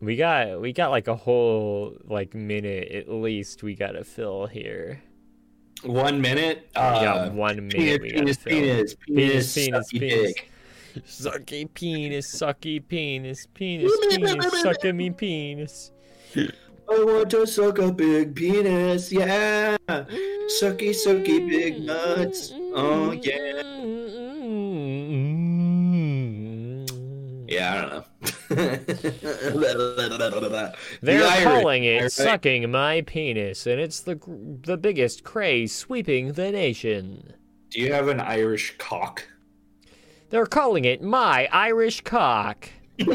we got we got like a whole like minute at least we gotta fill here. One minute. Uh, got one penis, minute penis, fill. penis, penis, penis, sucky penis. Sucky penis, sucky penis, penis, penis, sucking me penis. I want to suck a big penis, yeah. Sucky, sucky big mm, nuts. Mm, oh, mm, yeah. Yeah, I don't know. They're The calling it right? sucking my penis, and it's the the biggest craze sweeping the nation. Do you have an Irish cock? They're calling it my Irish cock.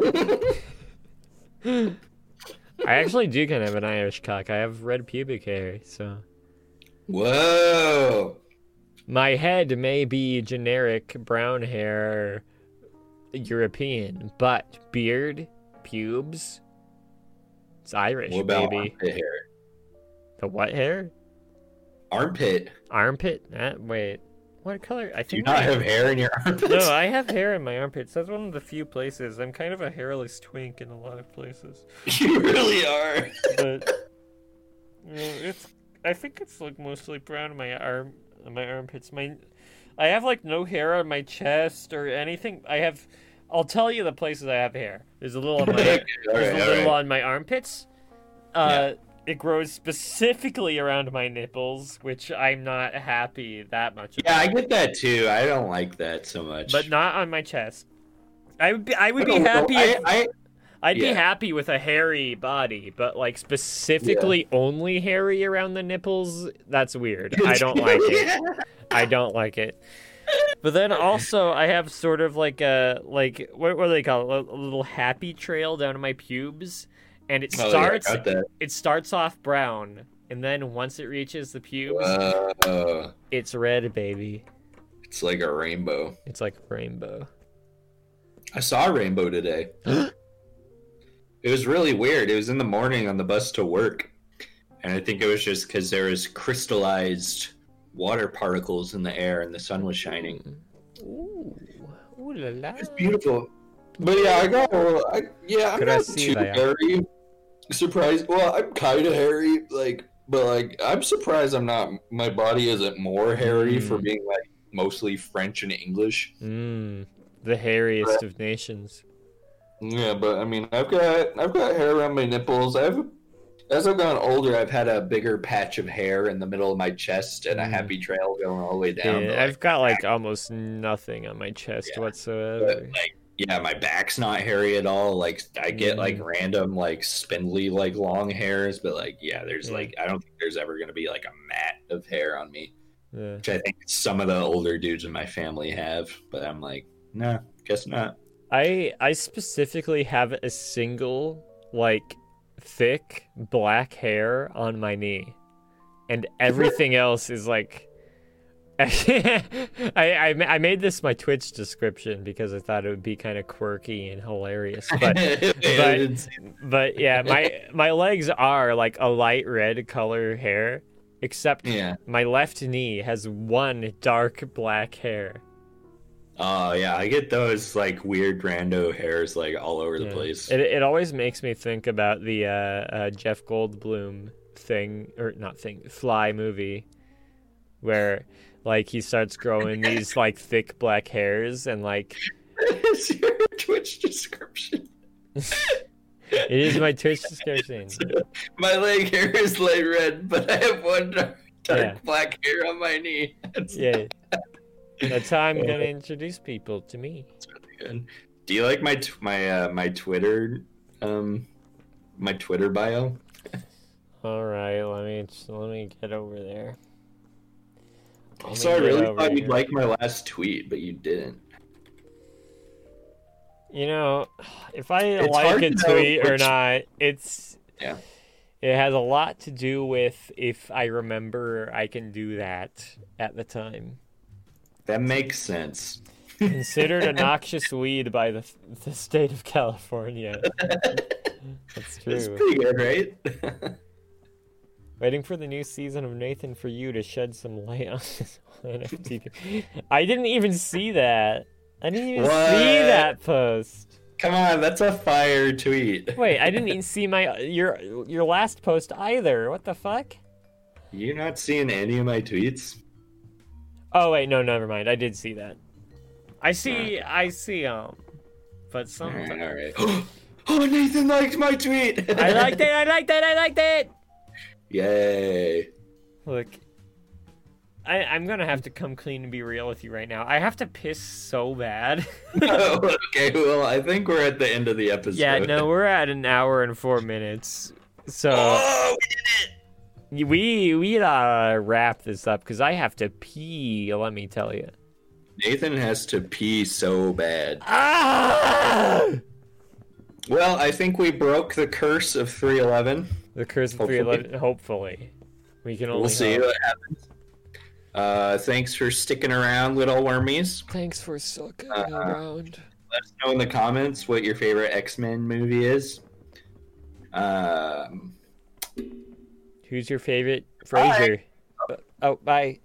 I actually do kind of have an Irish cock. I have red pubic hair, so Whoa. my head may be generic brown hair European, but beard, pubes, it's Irish, What about baby. armpit hair? The what hair? Armpit. Armpit? Uh, wait, what color? I Do you think not I- have hair in your armpits? No, I have hair in my armpits. That's one of the few places. I'm kind of a hairless twink in a lot of places. You really are. But you know, it's I think it's like mostly brown in my arm on my armpits. My I have like no hair on my chest or anything. I have I'll tell you the places I have hair. There's a little on my there's right, a little right. on my armpits. Uh it grows specifically around my nipples, which I'm not happy that much about. Yeah, I get that too. I don't like that so much. but not on my chest. I would be I would I be know. happy if I, I, I'd be happy with a hairy body, but like specifically only hairy around the nipples, that's weird. I don't like it. I don't like it. But then also I have sort of like a like what, what do they call it? A little happy trail down to my pubes and it Oh, yeah, starts got it starts off brown and then once it reaches the pubes, Uh, it's red, baby. it's like a rainbow. It's like a rainbow. I saw a rainbow today. it was really weird. It was in the morning on the bus to work, and I think it was just because there was crystallized water particles in the air and the sun was shining. Ooh. Ooh la la. It's beautiful. But yeah, I got. I, yeah, I'm Could I not see too that? hairy. Surprised. Well, I'm kind of hairy, like, but like, I'm surprised I'm not. My body isn't more hairy for Mm. being like mostly French and English. Mmm. The hairiest of nations. Yeah, but I mean, I've got I've got hair around my nipples. I've as I've gotten older, I've had a bigger patch of hair in the middle of my chest and a Mm. happy trail going all the way down. Yeah, but, I've got like almost nothing on my chest Yeah. whatsoever. but, like, yeah, my back's not hairy at all. Like I get like Mm. random like spindly like long hairs, but like yeah, there's Yeah. like I don't think there's ever gonna be like a mat of hair on me, Yeah. which I think some of the older dudes in my family have. But I'm like, nah, guess not. I I specifically have a single like thick black hair on my knee, and everything else is like. I, I I made this my Twitch description because I thought it would be kind of quirky and hilarious, but It's- but yeah, my my legs are like a light red color hair, except yeah. my left knee has one dark black hair. Oh yeah, I get those like weird rando hairs like all over the place. It it always makes me think about the uh, uh, Jeff Goldblum thing or not thing Fly movie, where like he starts growing these like thick black hairs and like It's your Twitch description. it is my Twitch description. My leg hair is light red, but I have one dark, dark Yeah. black hair on my knee. That's Yeah, that's how I'm gonna introduce people to me. good. Do you like my t- my uh, my Twitter um my Twitter bio? All right, let me let me get over there. Let me Also, I really over thought you'd here. like my last tweet, but you didn't. You know, if I It's like hard a to know tweet or not, it's Yeah. It has a lot to do with if I remember I can do that at the time. That makes sense. Considered a noxious weed by the the state of California. That's true. It's true. pretty good, right? Waiting for the new season of Nathan for you to shed some light on this NFT. I didn't even see that. I didn't even see that post. Come on, that's a fire tweet. Wait, I didn't even see my your your last post either. What the fuck? You're not seeing any of my tweets? Oh wait, no, never mind. I did see that. I see, I see. Um, but All some. right, all right. Oh, Nathan liked my tweet. I liked it. I liked it. I liked it. Yay. Look, I, I'm gonna have to come clean and be real with you right now. I have to piss so bad. Oh, okay, well, I think we're at the end of the episode. yeah, no, we're at an hour and four minutes. So Oh, we did it. we we gotta wrap this up because I have to pee. Let me tell you. Nathan has to pee so bad. Ah! Well, I think we broke the curse of 311. The curse of Hopefully. 311. Hopefully, we can only. We'll see hope. what happens. Uh, thanks for sticking around, little wormies. Thanks for sucking Uh, around. Let us know in the comments what your favorite X Men movie is. Um, Who's your favorite Frasier? Oh, bye.